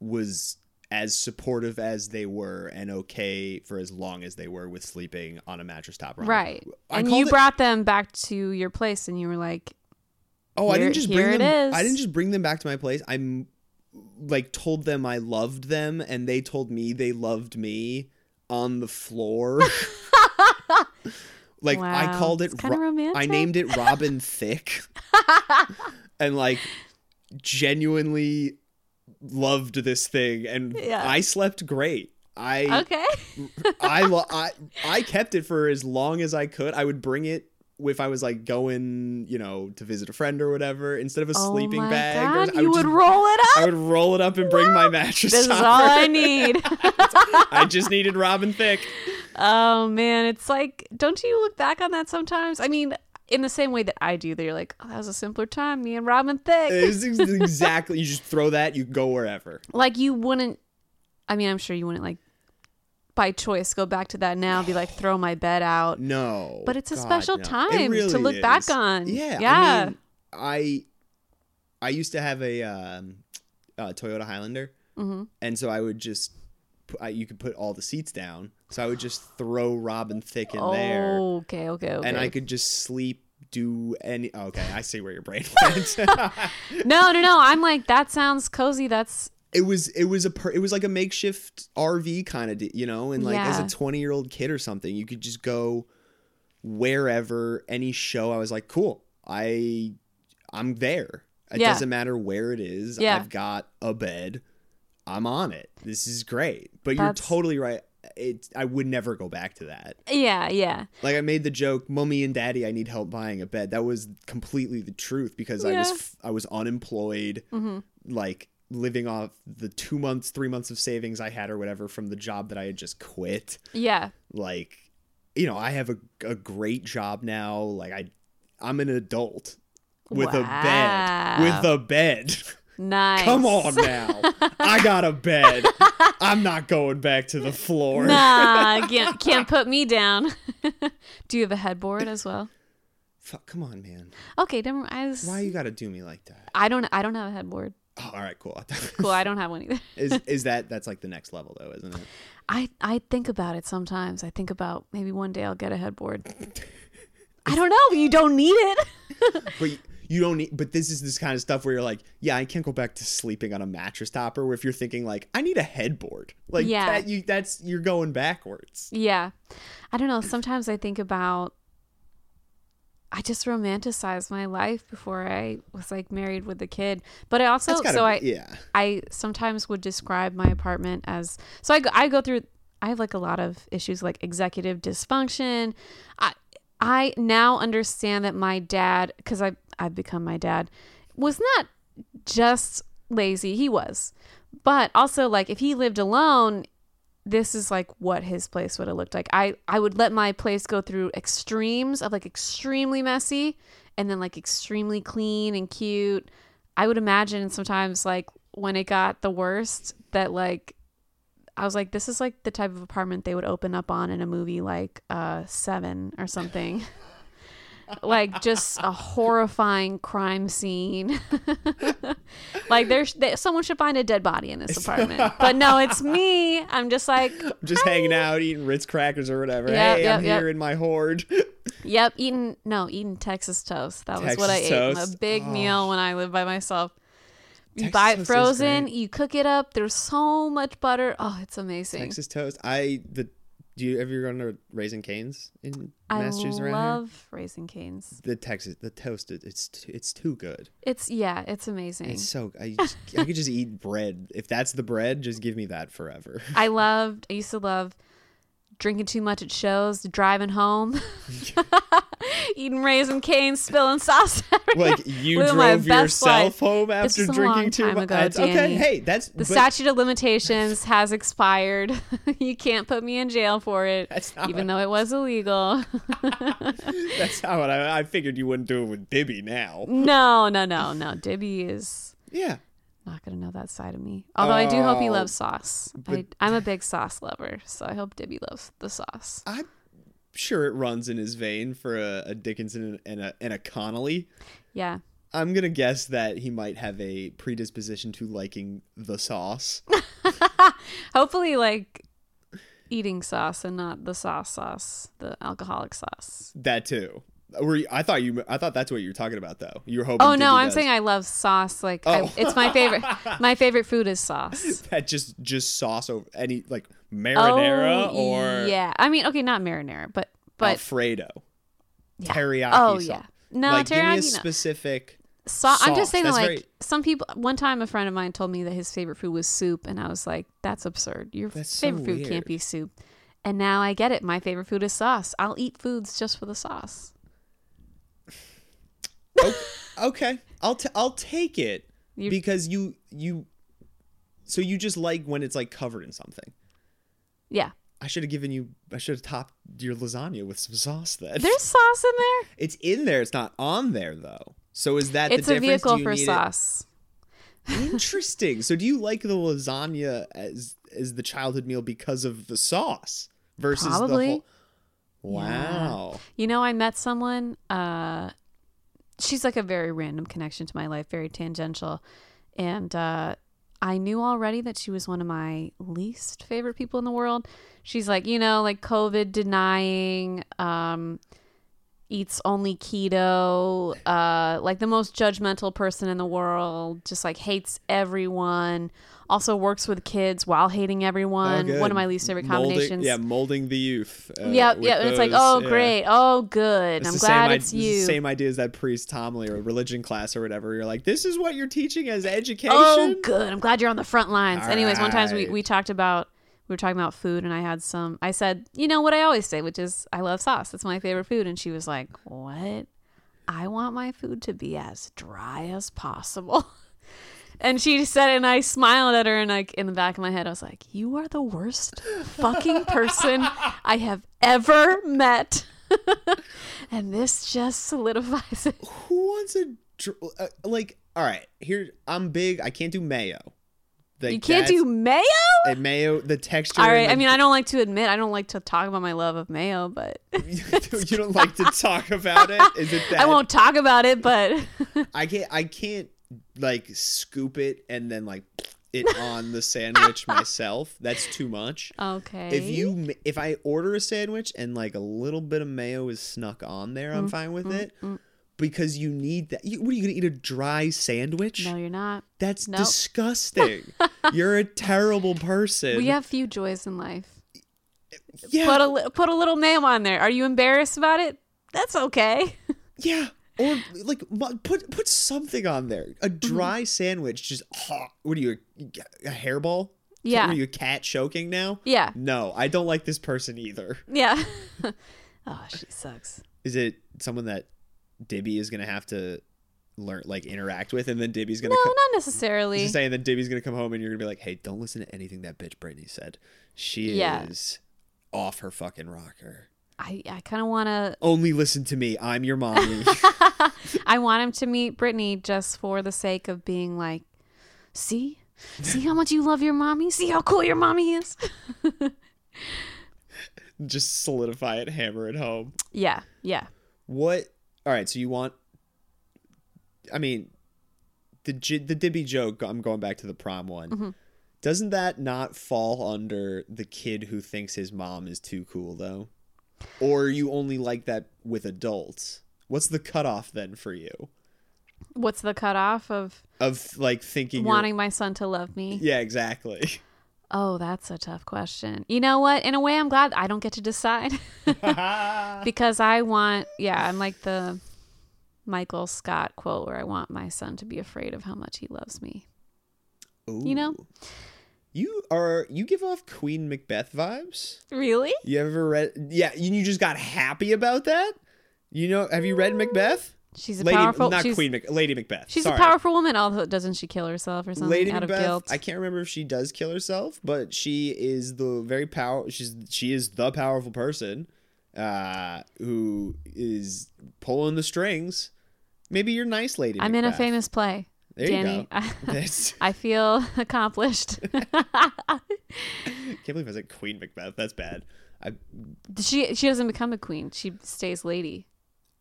was as supportive as they were and okay for as long as they were with sleeping on a mattress top. Right. I and you it- brought them back to your place and you were like, Oh, I didn't just bring it them. I didn't just bring them back to my place. I'm like told them I loved them, and they told me they loved me on the floor. <laughs> like I called it. Ro- I named it Robin <laughs> Thicke, and like genuinely loved this thing, and Yeah. I slept great. I okay. <laughs> I, lo- I I kept it for as long as I could. I would bring it if I was like going, you know, to visit a friend or whatever, instead of a oh sleeping bag. or- God, I you would just- roll it up. I would roll it up and bring my mattress. This is all I <laughs> need. I just needed Robin Thicke. <laughs> oh man, it's like, don't you look back on that sometimes? I mean, in the same way that I do, that you're like, oh, that was a simpler time. Me and Robin Thicke. It's <laughs> exactly. You just throw that, you go wherever. like you wouldn't. I mean, I'm sure you wouldn't like by choice go back to that now. Be like, throw my bed out. No, But it's a God, special no. Time to really look back on. Yeah, Yeah. I, mean, I I used to have a um, uh, Toyota Highlander, hmm and so I would just I, you could put all the seats down, so I would just throw Robin Thicke in there, Oh, okay, okay, okay. and I could just sleep. Do any? Oh, okay, I see where your brain <laughs> went. <laughs> no, no, no. I'm like, that sounds cozy. That's it was it was a per, it was like a makeshift RV kind of you know and like as a 20 year old kid or something you could just go wherever any show I was like cool I I'm there it Yeah. doesn't matter where it is Yeah. I've got a bed I'm on it this is great but That's- you're totally right it I would never go back to that yeah, yeah. like I made the joke "Mummy and daddy I need help buying a bed that was completely the truth because I was Yeah. f- I was unemployed hmm like living off the two months, three months of savings I had or whatever from the job that I had just quit. Yeah. Like, you know, I have a, a great job now. Like I, I'm an adult with a bed, with a bed. <laughs> Nice. Come on now. I got a bed. I'm not going back to the floor. Nah, <laughs> can't can't put me down. <laughs> do you have a headboard as well? Fuck, come on, man. Okay, never mind. I, was, Why you got to do me like that? I don't I don't have a headboard. Oh, all right, cool. Cool, I don't have one either. <laughs> is is that that's like the next level though, isn't it? I I think about it sometimes. I think about maybe one day I'll get a headboard. I don't know. You don't need it. But you don't need. But this is this kind of stuff where you're like, yeah, I can't go back to sleeping on a mattress topper. Where if you're thinking like, I need a headboard, like Yeah. that, you that's you're going backwards. Yeah. I don't know. Sometimes I think about I just romanticized my life before I was like married with a kid. But I also gotta so I yeah. I sometimes would describe my apartment as so I go, I go through I have like a lot of issues like executive dysfunction. I I now understand that my dad cuz I I've become my dad was not just lazy, he was. But also like if he lived alone, this is like what his place would have looked like. I I would let my place go through extremes of like extremely messy and then like extremely clean and cute. I would imagine sometimes like when it got the worst that like I was like this is like the type of apartment they would open up on in a movie like uh 7 or something. <laughs> like just a horrifying crime scene. <laughs> like there's there, someone should find a dead body in this <laughs> apartment. But no, it's me. I'm just like I'm Just hanging out, eating Ritz crackers or whatever. Yep, hey, yep, I'm yep. here in my horde. <laughs> Yep, eating no, eating Texas toast. That was what I Texas ate. toast? A big Oh. meal when I lived by myself. You buy it frozen, you cook it up. There's so much butter. Oh, it's amazing. Texas toast. I the. Do you ever gone to Raising Cane's in I Massachusetts? I love Raising Cane's. The Texas, the toasted. It's too, it's too good. It's yeah, it's amazing. It's so I just, I could just eat bread. If that's the bread, just give me that forever. I <laughs> loved. I used to love drinking too much at shows, driving home, <laughs> eating Raising Cane's, spilling sauce. Like you my drove yourself life. home after drinking too much. okay. Hey, that's The but statute of limitations has expired. <laughs> you can't put me in jail for it, even though it was illegal. <laughs> That's how it, I, I figured you wouldn't do it with Dibby now. no, no, no, no. Dibby is Yeah. Not gonna know that side of me. Although I do hope he Oh, loves sauce. I, I'm a big sauce lover, so I hope Dibby loves the sauce. I'm sure it runs in his vein for a, a Dickinson and a and a Connolly. Yeah. I'm gonna guess that he might have a predisposition to liking the sauce. <laughs> Hopefully, like eating sauce and not the sauce sauce, the alcoholic sauce. That too. Were you, I thought you I thought that's what you were talking about though. You were hoping. Oh no, I'm does. saying I love sauce. Like I, Oh. it's my favorite. <laughs> my favorite food is sauce. <laughs> that just just sauce over any like marinara oh, or yeah. I mean, okay, not marinara, but but Alfredo. Yeah. Teriyaki. oh sauce. yeah. No, like give me a teriyaki. Specific. So, I'm just saying That's like very- some people. One time, a friend of mine told me that his favorite food was soup, and I was like, "That's absurd. Your That's so favorite food can't be soup." And now I get it. My favorite food is sauce. I'll eat foods just for the sauce. Okay, I'll t- I'll take it You- because you you. So you just like when it's like covered in something. Yeah, I should have given you. I should have topped your lasagna with some sauce. Then there's sauce in there. it's in there. It's not on there though. So is that It's the a difference? Do vehicle you for it- sauce. Interesting. so do you like the lasagna as as the childhood meal because of the sauce versus Probably. the whole? Wow. You know, I met someone. Uh, she's like a very random connection to my life, very tangential, and uh, I knew already that she was one of my least favorite people in the world. She's like, you know, like COVID denying, um, eats only keto, uh, like the most judgmental person in the world, just like hates everyone. Also works with kids while hating everyone. Oh, one of my least favorite Molding- combinations. yeah, molding the youth. Uh, with yeah, and it's like, oh, yeah. great, oh, good. It's I'm glad same, it's you. Same idea as that priest homily or religion class or whatever. You're like, this is what you're teaching as education. Oh, good. I'm glad you're on the front lines. All Anyways, one time we, we talked about we were talking about food, and I had some. I said, you know what I always say, which is I love sauce. It's my favorite food. And she was like, what? I want my food to be as dry as possible. <laughs> And she said it, and I smiled at her, and like in the back of my head, I was like, "You are the worst fucking person I have ever met." <laughs> and this just solidifies it. Who wants a dr- uh, like? All right, here I'm big. I can't do mayo. Like, You can't do mayo. a mayo. The texture. All right. and I mean, I don't like to admit I don't like to talk about my love of mayo, but <laughs> you don't like to talk about it. Is it that I won't talk about it. But I can't. I can't like scoop it and then like it on the sandwich <laughs> myself. That's too much. okay. If you if I order a sandwich and like a little bit of mayo is snuck on there, Mm, I'm fine with it. Because you need that. You, what are you gonna eat a dry sandwich? no, you're not. That's Nope. disgusting. <laughs> You're a terrible person. We have few joys in life. yeah, Put a put a little mayo on there. Are you embarrassed about it? That's okay. <laughs> yeah. Or like put put something on there. A Mm-hmm. dry sandwich, just what are you a, a hairball? Yeah. Are you a cat choking now? Yeah. No, I don't like this person either. Yeah. <laughs> <laughs> oh, she sucks. Is it someone that Dibby is gonna have to learn like interact with, and then Dibby's gonna No, co- not necessarily. just saying that Dibby's gonna come home and you're gonna be like, hey, don't listen to anything that bitch Brittany said. She Yeah. is off her fucking rocker. I I kind of want to. Only listen to me. I'm your mommy. <laughs> <laughs> I want him to meet Brittany just for the sake of being like, see, see how much you love your mommy. See how cool your mommy is. <laughs> just solidify it, hammer it home. yeah. Yeah. What? All right. So you want? I mean, the the Dibby joke. I'm going back to the prom one. Mm-hmm. Doesn't that not fall under the kid who thinks his mom is too cool though? Or you only like that with adults? What's the cutoff then for you? What's the cutoff of of like thinking you're- wanting my son to love me? Yeah, exactly. Oh, that's a tough question. You know what? In a way, I'm glad I don't get to decide <laughs> <laughs> because I want, yeah, I'm like the Michael Scott quote where I want my son to be afraid of how much he loves me. You know? You are you give off Queen Macbeth vibes? Really? You ever read Yeah, you just got happy about that? You know, have you read Macbeth? She's a Lady powerful. not Queen Mac, Lady Macbeth. She's Sorry. a powerful woman. Although doesn't she kill herself or something Lady out Macbeth. of guilt? I can't remember if she does kill herself, but she is the very power. She's she is the powerful person, uh, who is pulling the strings. Maybe you're nice, Lady. I'm in a famous play. There Danny, you go. I, <laughs> <laughs> I feel <laughs> accomplished. can't believe I said Queen Macbeth. That's bad. I, she she doesn't become a queen. She stays lady.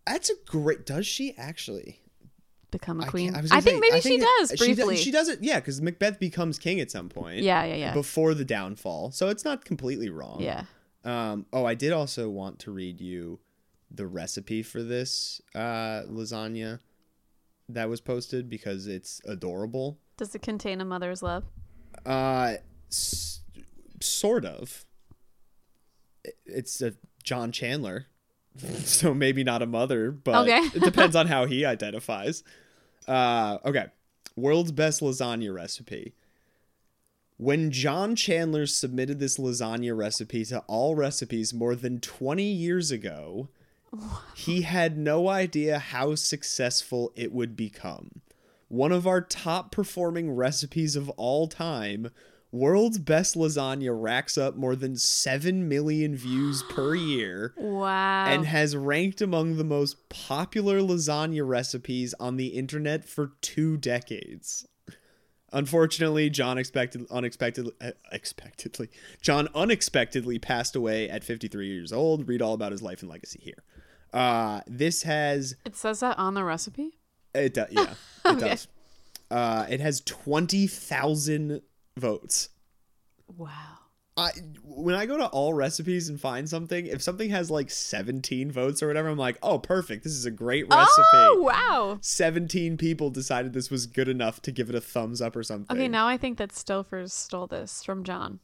that's a great. Does she actually? Become a queen. can't- I, was think say, maybe I she think it- does she briefly. She does it. Yeah, because Macbeth becomes king at some point. yeah, yeah, yeah. Before the downfall, so it's not completely wrong. yeah. Um, oh, I did also want to read you the recipe for this uh, lasagna that was posted because it's adorable. Does it contain a mother's love? Uh, s- sort of. It's a John Chandler, <laughs> so maybe not a mother, but Okay. it depends on how he identifies. Uh, okay, world's best lasagna recipe. When John Chandler submitted this lasagna recipe to Allrecipes more than 20 years ago, he had no idea how successful it would become. One of our top performing recipes of all time, World's Best Lasagna racks up more than 7 million views <gasps> per year Wow. and has ranked among the most popular lasagna recipes on the internet for two decades. Unfortunately, John expected unexpectedly uh, expectedly John unexpectedly passed away at 53 years old. Read all about his life and legacy here. Uh, this has it says that on the recipe. it does yeah <laughs> it Okay. does. Uh, it has 20,000 votes. Wow. I when I go to Allrecipes and find something, if something has like 17 votes or whatever, I'm like, "Oh, perfect. This is a great recipe." Oh wow. 17 people decided this was good enough to give it a thumbs up or something. Okay, now I think that Stouffer's stole this from John.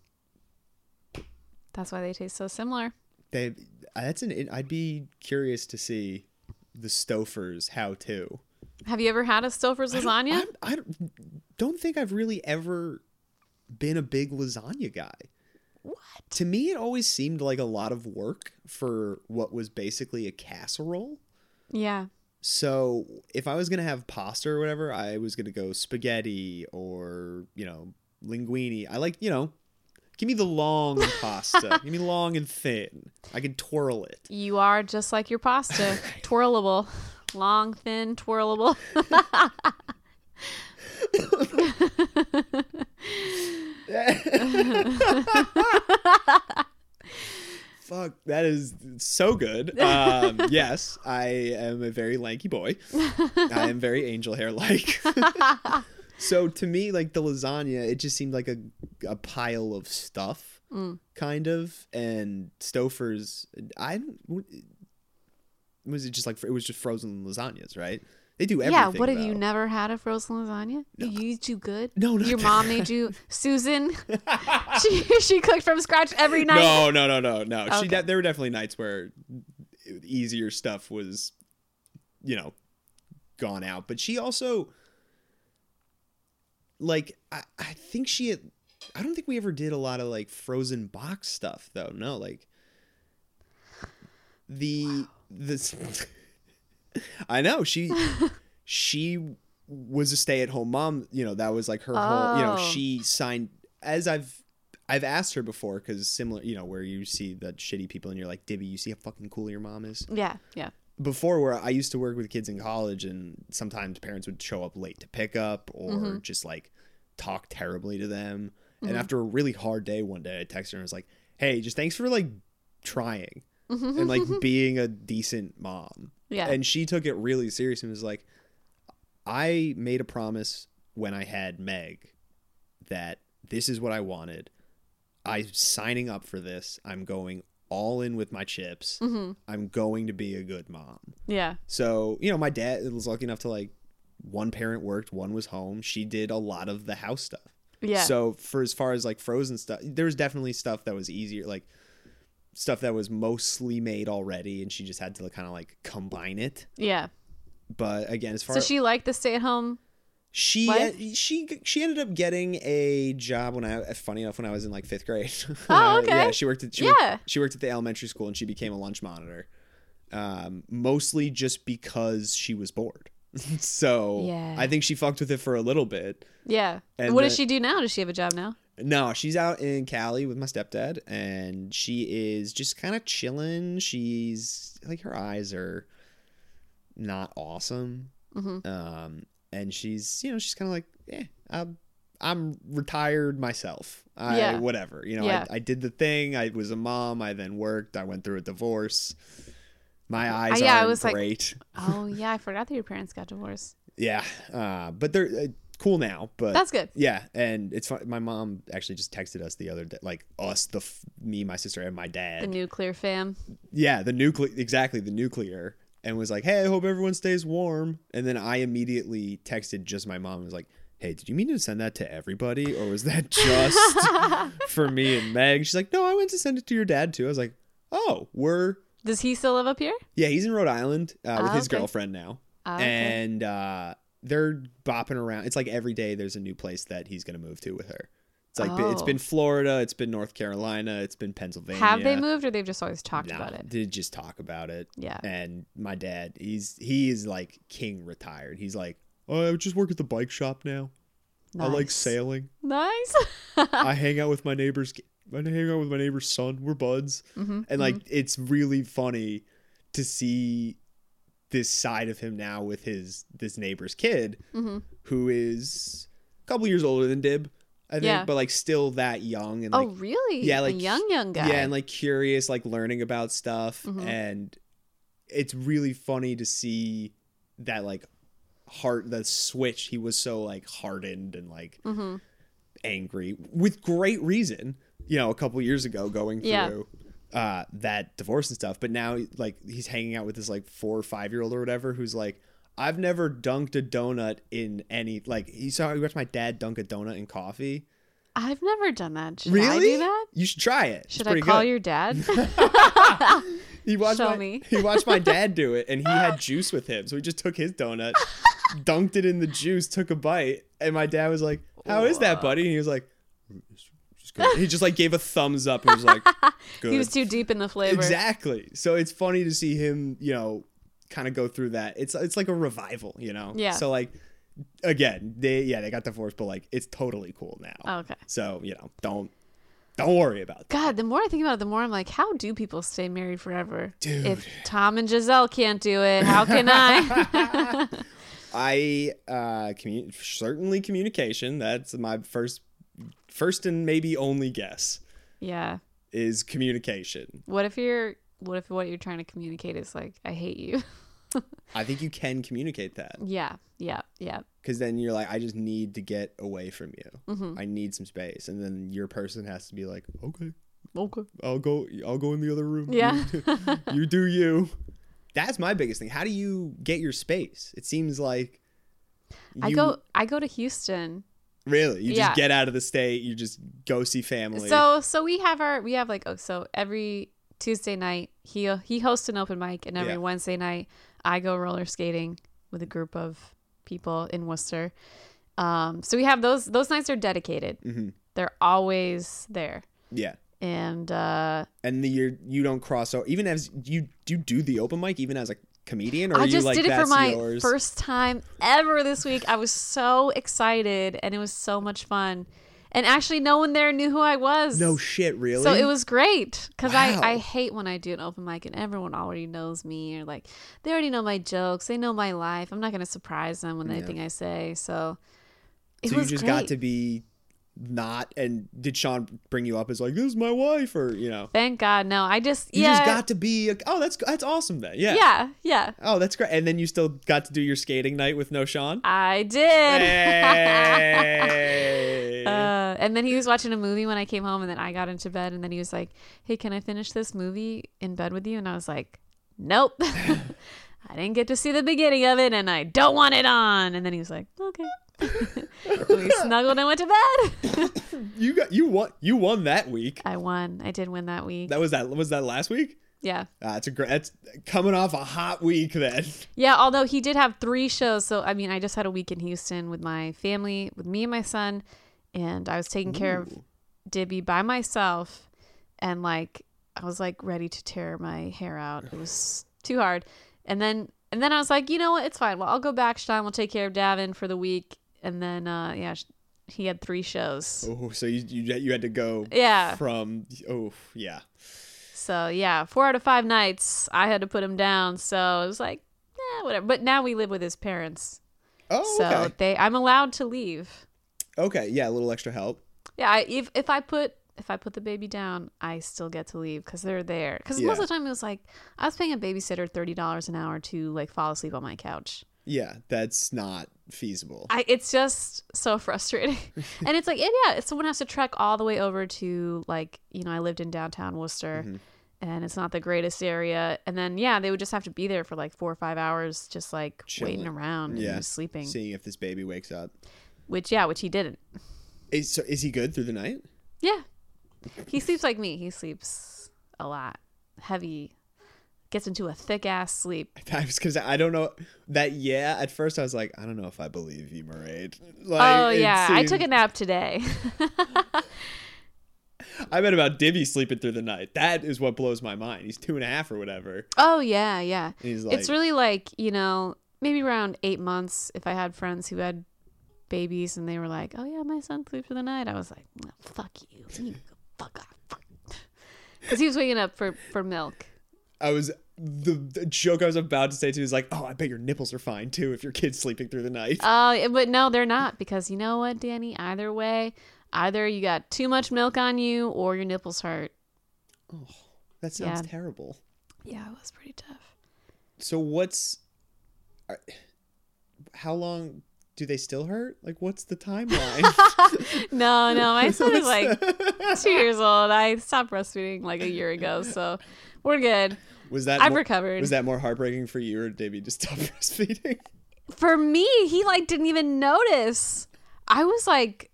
That's why they taste so similar. They that's an I'd be curious to see the Stouffer's how to. Have you ever had a Stouffer's lasagna? I don't, don't think I've really ever been a big lasagna guy. What? To me, it always seemed like a lot of work for what was basically a casserole. Yeah. So if I was gonna have pasta or whatever, I was gonna go spaghetti or you know linguine. I like you know, give me the long <laughs> pasta. Give me long and thin. I can twirl it. You are just like your pasta, <laughs> twirlable, long, thin, twirlable. <laughs> Fuck, that is so good. Um, yes, I am a very lanky boy. I am very angel hair like. So to me, like the lasagna, it just seemed like a a pile of stuff, mm. kind of. And Stouffer's, I don't- was it just like it was just frozen lasagnas, right? They do everything. yeah. What have you never had a frozen lasagna? You too good. No, not Your mom made <laughs> you Susan. <laughs> she she cooked from scratch every night. No, no, no, no, no. She Okay. de- there were definitely nights where easier stuff was, you know, gone out. But she also, like, I, I think she had. I don't think we ever did a lot of like frozen box stuff though. No, like the this. <laughs> I know she she was a stay at home mom. You know that was like her whole. You know Oh. she signed as I've I've asked her before because similar, you know, where you see the shitty people and you're like, Dibby, you see how fucking cool your mom is. Yeah, yeah. Before, where I used to work with kids in college, and sometimes parents would show up late to pick up or Mm-hmm. just like talk terribly to them. And after a really hard day, one day I texted her and was like, "Hey, just thanks for like trying and like <laughs> being a decent mom." Yeah. And she took it really serious and was like, I made a promise when I had Meg that this is what I wanted. I'm signing up for this. I'm going all in with my chips. Mm-hmm. I'm going to be a good mom. Yeah. So, you know, my dad was lucky enough to like one parent worked, one was home. She did a lot of the house stuff. Yeah. So for as far as like frozen stuff, there was definitely stuff that was easier, like stuff that was mostly made already, and she just had to kind of like combine it. yeah. But again, as far So she liked the stay at home. She What? she she ended up getting a job when I funny enough when I was in like fifth grade. <laughs> Oh, okay. yeah, she worked at she Yeah. worked, she worked at the elementary school and she became a lunch monitor. Um, mostly just because she was bored. <laughs> so Yeah. I think she fucked with it for a little bit. Yeah. And what does she do now? Does she have a job now? No, she's out in Cali with my stepdad, and she is just kind of chilling. She's like her eyes are not awesome, Mhm. um, and she's you know she's kind of like yeah, I'm I'm retired myself. I Yeah. whatever you know. Yeah. I, I did the thing. I was a mom. I then worked. I went through a divorce. My eyes Uh, yeah, I aren't was like- great. Oh <laughs> yeah, I forgot that your parents got divorced. yeah, uh, but they're uh, cool now. But That's good. yeah, and it's fun. My mom actually just texted us the other day, like us, the f- me, my sister, and my dad. The nuclear fam. yeah, the nuclear, exactly the nuclear, and was like, "Hey, I hope everyone stays warm." And then I immediately texted just my mom and was like, "Hey, did you mean to send that to everybody, or was that <laughs> just for me and Meg?" She's like, "No, I went to send it to your dad too." I was like, "Oh, we're Does he still live up here? yeah, he's in Rhode Island uh, with Ah, his okay. girlfriend now." Ah, okay. and uh, they're bopping around. It's like every day there's a new place that he's gonna move to with her. It's like it's Oh. been Florida, it's been North Carolina, it's been Pennsylvania. Have they moved or they've just always talked No, about it? They just talk about it. Yeah. And my dad, he's he is like king retired. He's like, oh, I just work at the bike shop now. I like Nice. sailing. Nice. <laughs> I hang out with my neighbor's. I hang out with my neighbor's son. We're buds. Mhm, And like, it's really funny to see this side of him now with his this neighbor's kid, Mhm. who is a couple years older than Dib, I think, Yeah. but like still that young and oh, like really? yeah, a like, young young guy. yeah, and like curious, like learning about stuff, Mhm. and it's really funny to see that like heart the switch. He was so like hardened and like hmm angry with great reason. You know, a couple years ago, going through. Yeah. Uh, that divorce and stuff, but now like he's hanging out with this like four or five year old or whatever who's like, I've never dunked a donut in any like you saw you watched my dad dunk a donut in coffee. I've never done that. Should really? I do that? You should try it. It's Should I call good. your dad? <laughs> <laughs> He watched Show my, me. he watched my dad do it, and he had <laughs> juice with him, so he just took his donut, dunked it in the juice, took a bite, and my dad was like, "How is that, buddy?" And he was like, good." He just like gave a thumbs up and was like, "Good." he was too deep in the flavor. exactly. So it's funny to see him, you know, kind of go through that. It's it's like a revival, you know. Yeah. So like, again, they yeah they got divorced, but like it's totally cool now. Oh, okay. So you know, don't don't worry about that. God, the more I think about it, the more I'm like, how do people stay married forever? Dude. If Tom and Gisele can't do it, how can I? <laughs> <laughs> I uh certainly communication. That's my first first and maybe only guess yeah. is communication. What if you're what if what you're trying to communicate is like, I hate you? <laughs> <laughs> I think you can communicate that yeah. Yeah. Yeah. because then you're like, I just need to get away from you. Mhm. I need some space, and then your person has to be like, okay, Okay. I'll go. I'll go in the other room. Yeah. you, <laughs> you do you. That's my biggest thing. How do you get your space? It seems like I go I go to Houston. really. You Yeah. just get out of the state. You just go see family. So so we have our we have like oh so every Tuesday night he he hosts an open mic and every Yeah. Wednesday night I go roller skating with a group of people in Worcester. Um, so we have those those nights are dedicated. Mhm. They're always there, yeah. and uh, and the you you don't cross over even as you do you do the open mic even as a comedian or I just like did it for my yours? first time ever this week. I was so excited, and it was so much fun. And actually, no one there knew who I was. no shit really So it was great because Wow. I, I hate when I do an open mic and everyone already knows me or like they already know my jokes, they know my life. I'm not gonna surprise them with Yeah. anything I say. So it so you was just great. got to be not and did Sean bring you up as like this is my wife or you know Thank God, no. I just you yeah just got to be a, oh that's that's awesome then yeah yeah yeah oh that's great and then you still got to do your skating night with no Sean I did. hey. <laughs> Uh, and then he was watching a movie when I came home, and then I got into bed, and then he was like, "Hey, can I finish this movie in bed with you?" And I was like, "Nope, <laughs> <laughs> I didn't get to see the beginning of it, and I don't want it on. And then he was like, okay. We snuggled and went to bed. You got you won you won that week. I won. I did win that week. That was that was that last week. yeah. Ah, it's a great. That's coming off a hot week then. Yeah, although he did have three shows. So, I mean, I just had a week in Houston with my family, with me and my son, and I was taking care of Ooh. Dibby by myself. And, like, I was, like, ready to tear my hair out. It was too hard. And then, and then I was like, you know what? It's fine. Well, I'll go back, Stein. We'll take care of Davin for the week. And then, uh, yeah, he had three shows. Oh, so you you you had to go Yeah. from oh yeah. So, yeah, four out of five nights, I had to put him down. So it was like, yeah, whatever. But now we live with his parents. Oh so okay. they i'm allowed to leave Okay, yeah, a little extra help. yeah I, if, if i put if i put the baby down i still get to leave because they're there because most of the time it was like i was paying a babysitter $30 an hour to like fall asleep on my couch Yeah, that's not feasible. I, it's just so <laughs> frustrating and it's like and yeah someone has to trek all the way over to like you know i lived in downtown worcester Mhm. and it's not the greatest area and then yeah they would just have to be there for like four or five hours just like waiting around Yeah. and sleeping Seeing if this baby wakes up. which yeah which he didn't Is, so is he good through the night? Yeah. He sleeps like me. He sleeps a lot. Heavy. Gets into a thick ass sleep. <laughs> I was gonna I don't know that. Yeah, at first I was like, I don't know if I believe you, Mairead. Like, oh yeah, I took a nap today. <laughs> I bet about Dibby sleeping through the night. That is what blows my mind. He's two and a half or whatever. oh yeah, yeah. Like, it's really like, you know, maybe around 8 months if I had friends who had babies and they were like, "Oh yeah, my son sleeps through the night." I was like, "No, fuck you. You need to go fuck off." <laughs> Cuz he was waking up for for milk. I was the, the joke I was about to say too is like, oh, I bet your nipples are fine too if your kid's sleeping through the night. Oh, yeah, but no, they're not because you know what, Danny? Either way, either you got too much milk on you or your nipples hurt. Oh, that sounds yeah. terrible. Yeah, it was pretty tough. So what's, how long do they still hurt? Like, what's the timeline? <laughs> No, no, my son is like <laughs> two years old. I stopped breastfeeding like a year ago, so we're good. Was that I've more, recovered. was that more heartbreaking for you or did Davey just <laughs> stop breastfeeding? For me, he like didn't even notice. I was like,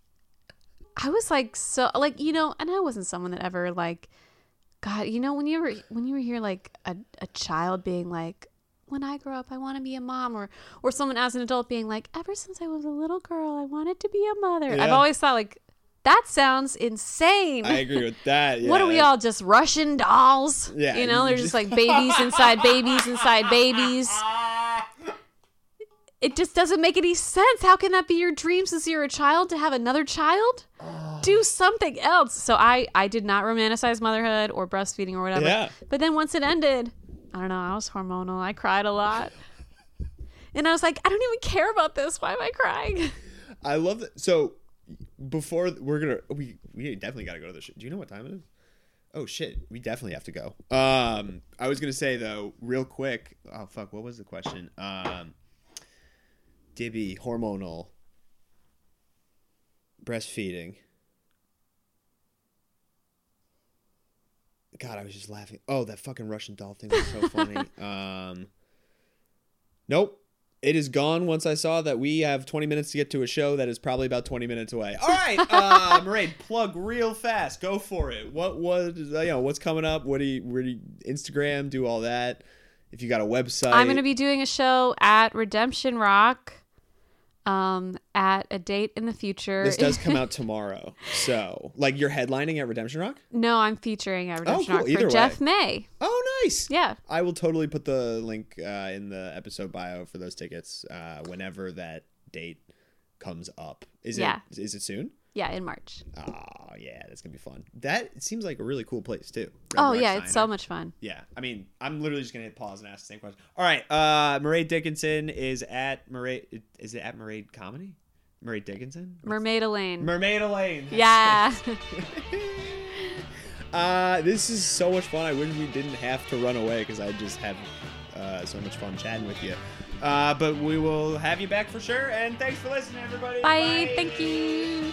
I was like so like you know, and I wasn't someone that ever like, God, you know, when you ever when you ever hear like a a child being like. When I grow up, I want to be a mom, or or someone as an adult being like, ever since I was a little girl, I wanted to be a mother. I've always thought like, that sounds insane. I agree with that. <laughs> What are we all just Russian dolls? Yeah, You know, they're just- just like <laughs> babies inside babies inside babies. It just doesn't make any sense. How can that be your dream since you're a child to have another child? Do something else. So I I did not romanticize motherhood or breastfeeding or whatever. Yeah. But then once it ended, I don't know, I was hormonal. I cried a lot. And I was like, I don't even care about this. Why am I crying? I love that. So before we're gonna, we we definitely got to go to the. Sh- Do you know what time it is? Oh shit, we definitely have to go. Um, I was gonna say though, real quick. Oh fuck, what was the question? Um, Dibby hormonal breastfeeding. God, I was just laughing. Oh, that fucking Russian doll thing was so funny. <laughs> um, nope. It is gone once I saw that we have 20 minutes to get to a show that is probably about 20 minutes away. All right, <laughs> uh, Mairead, plug real fast. Go for it. What was you know what's coming up? What do you, where do you Instagram do all that? If you got a website, I'm going to be doing a show at Redemption Rock um, at a date in the future. This does come out <laughs> tomorrow, so like you're headlining at Redemption Rock. no, I'm featuring at Redemption cool. Rock Either for way. Jeff May. Oh, nice. Yeah. I will totally put the link uh, in the episode bio for those tickets uh, whenever that date comes up. Is Yeah. it is it soon? Yeah, in March. Oh yeah, that's gonna be fun. That seems like a really cool place too. Red oh, Rock yeah, it's so much fun. Yeah, I mean, I'm literally just gonna hit pause and ask the same question. All right, uh, Mairead Dickinson is at Murray. Is it at Murray Comedy? Mairead Dickinson. Mermaid Elaine. Mermaid Elaine. yeah. <laughs> Uh, this is so much fun. I wish we didn't have to run away because I just have uh, so much fun chatting with you. Uh, but we will have you back for sure. And thanks for listening, everybody. Bye. Thank you.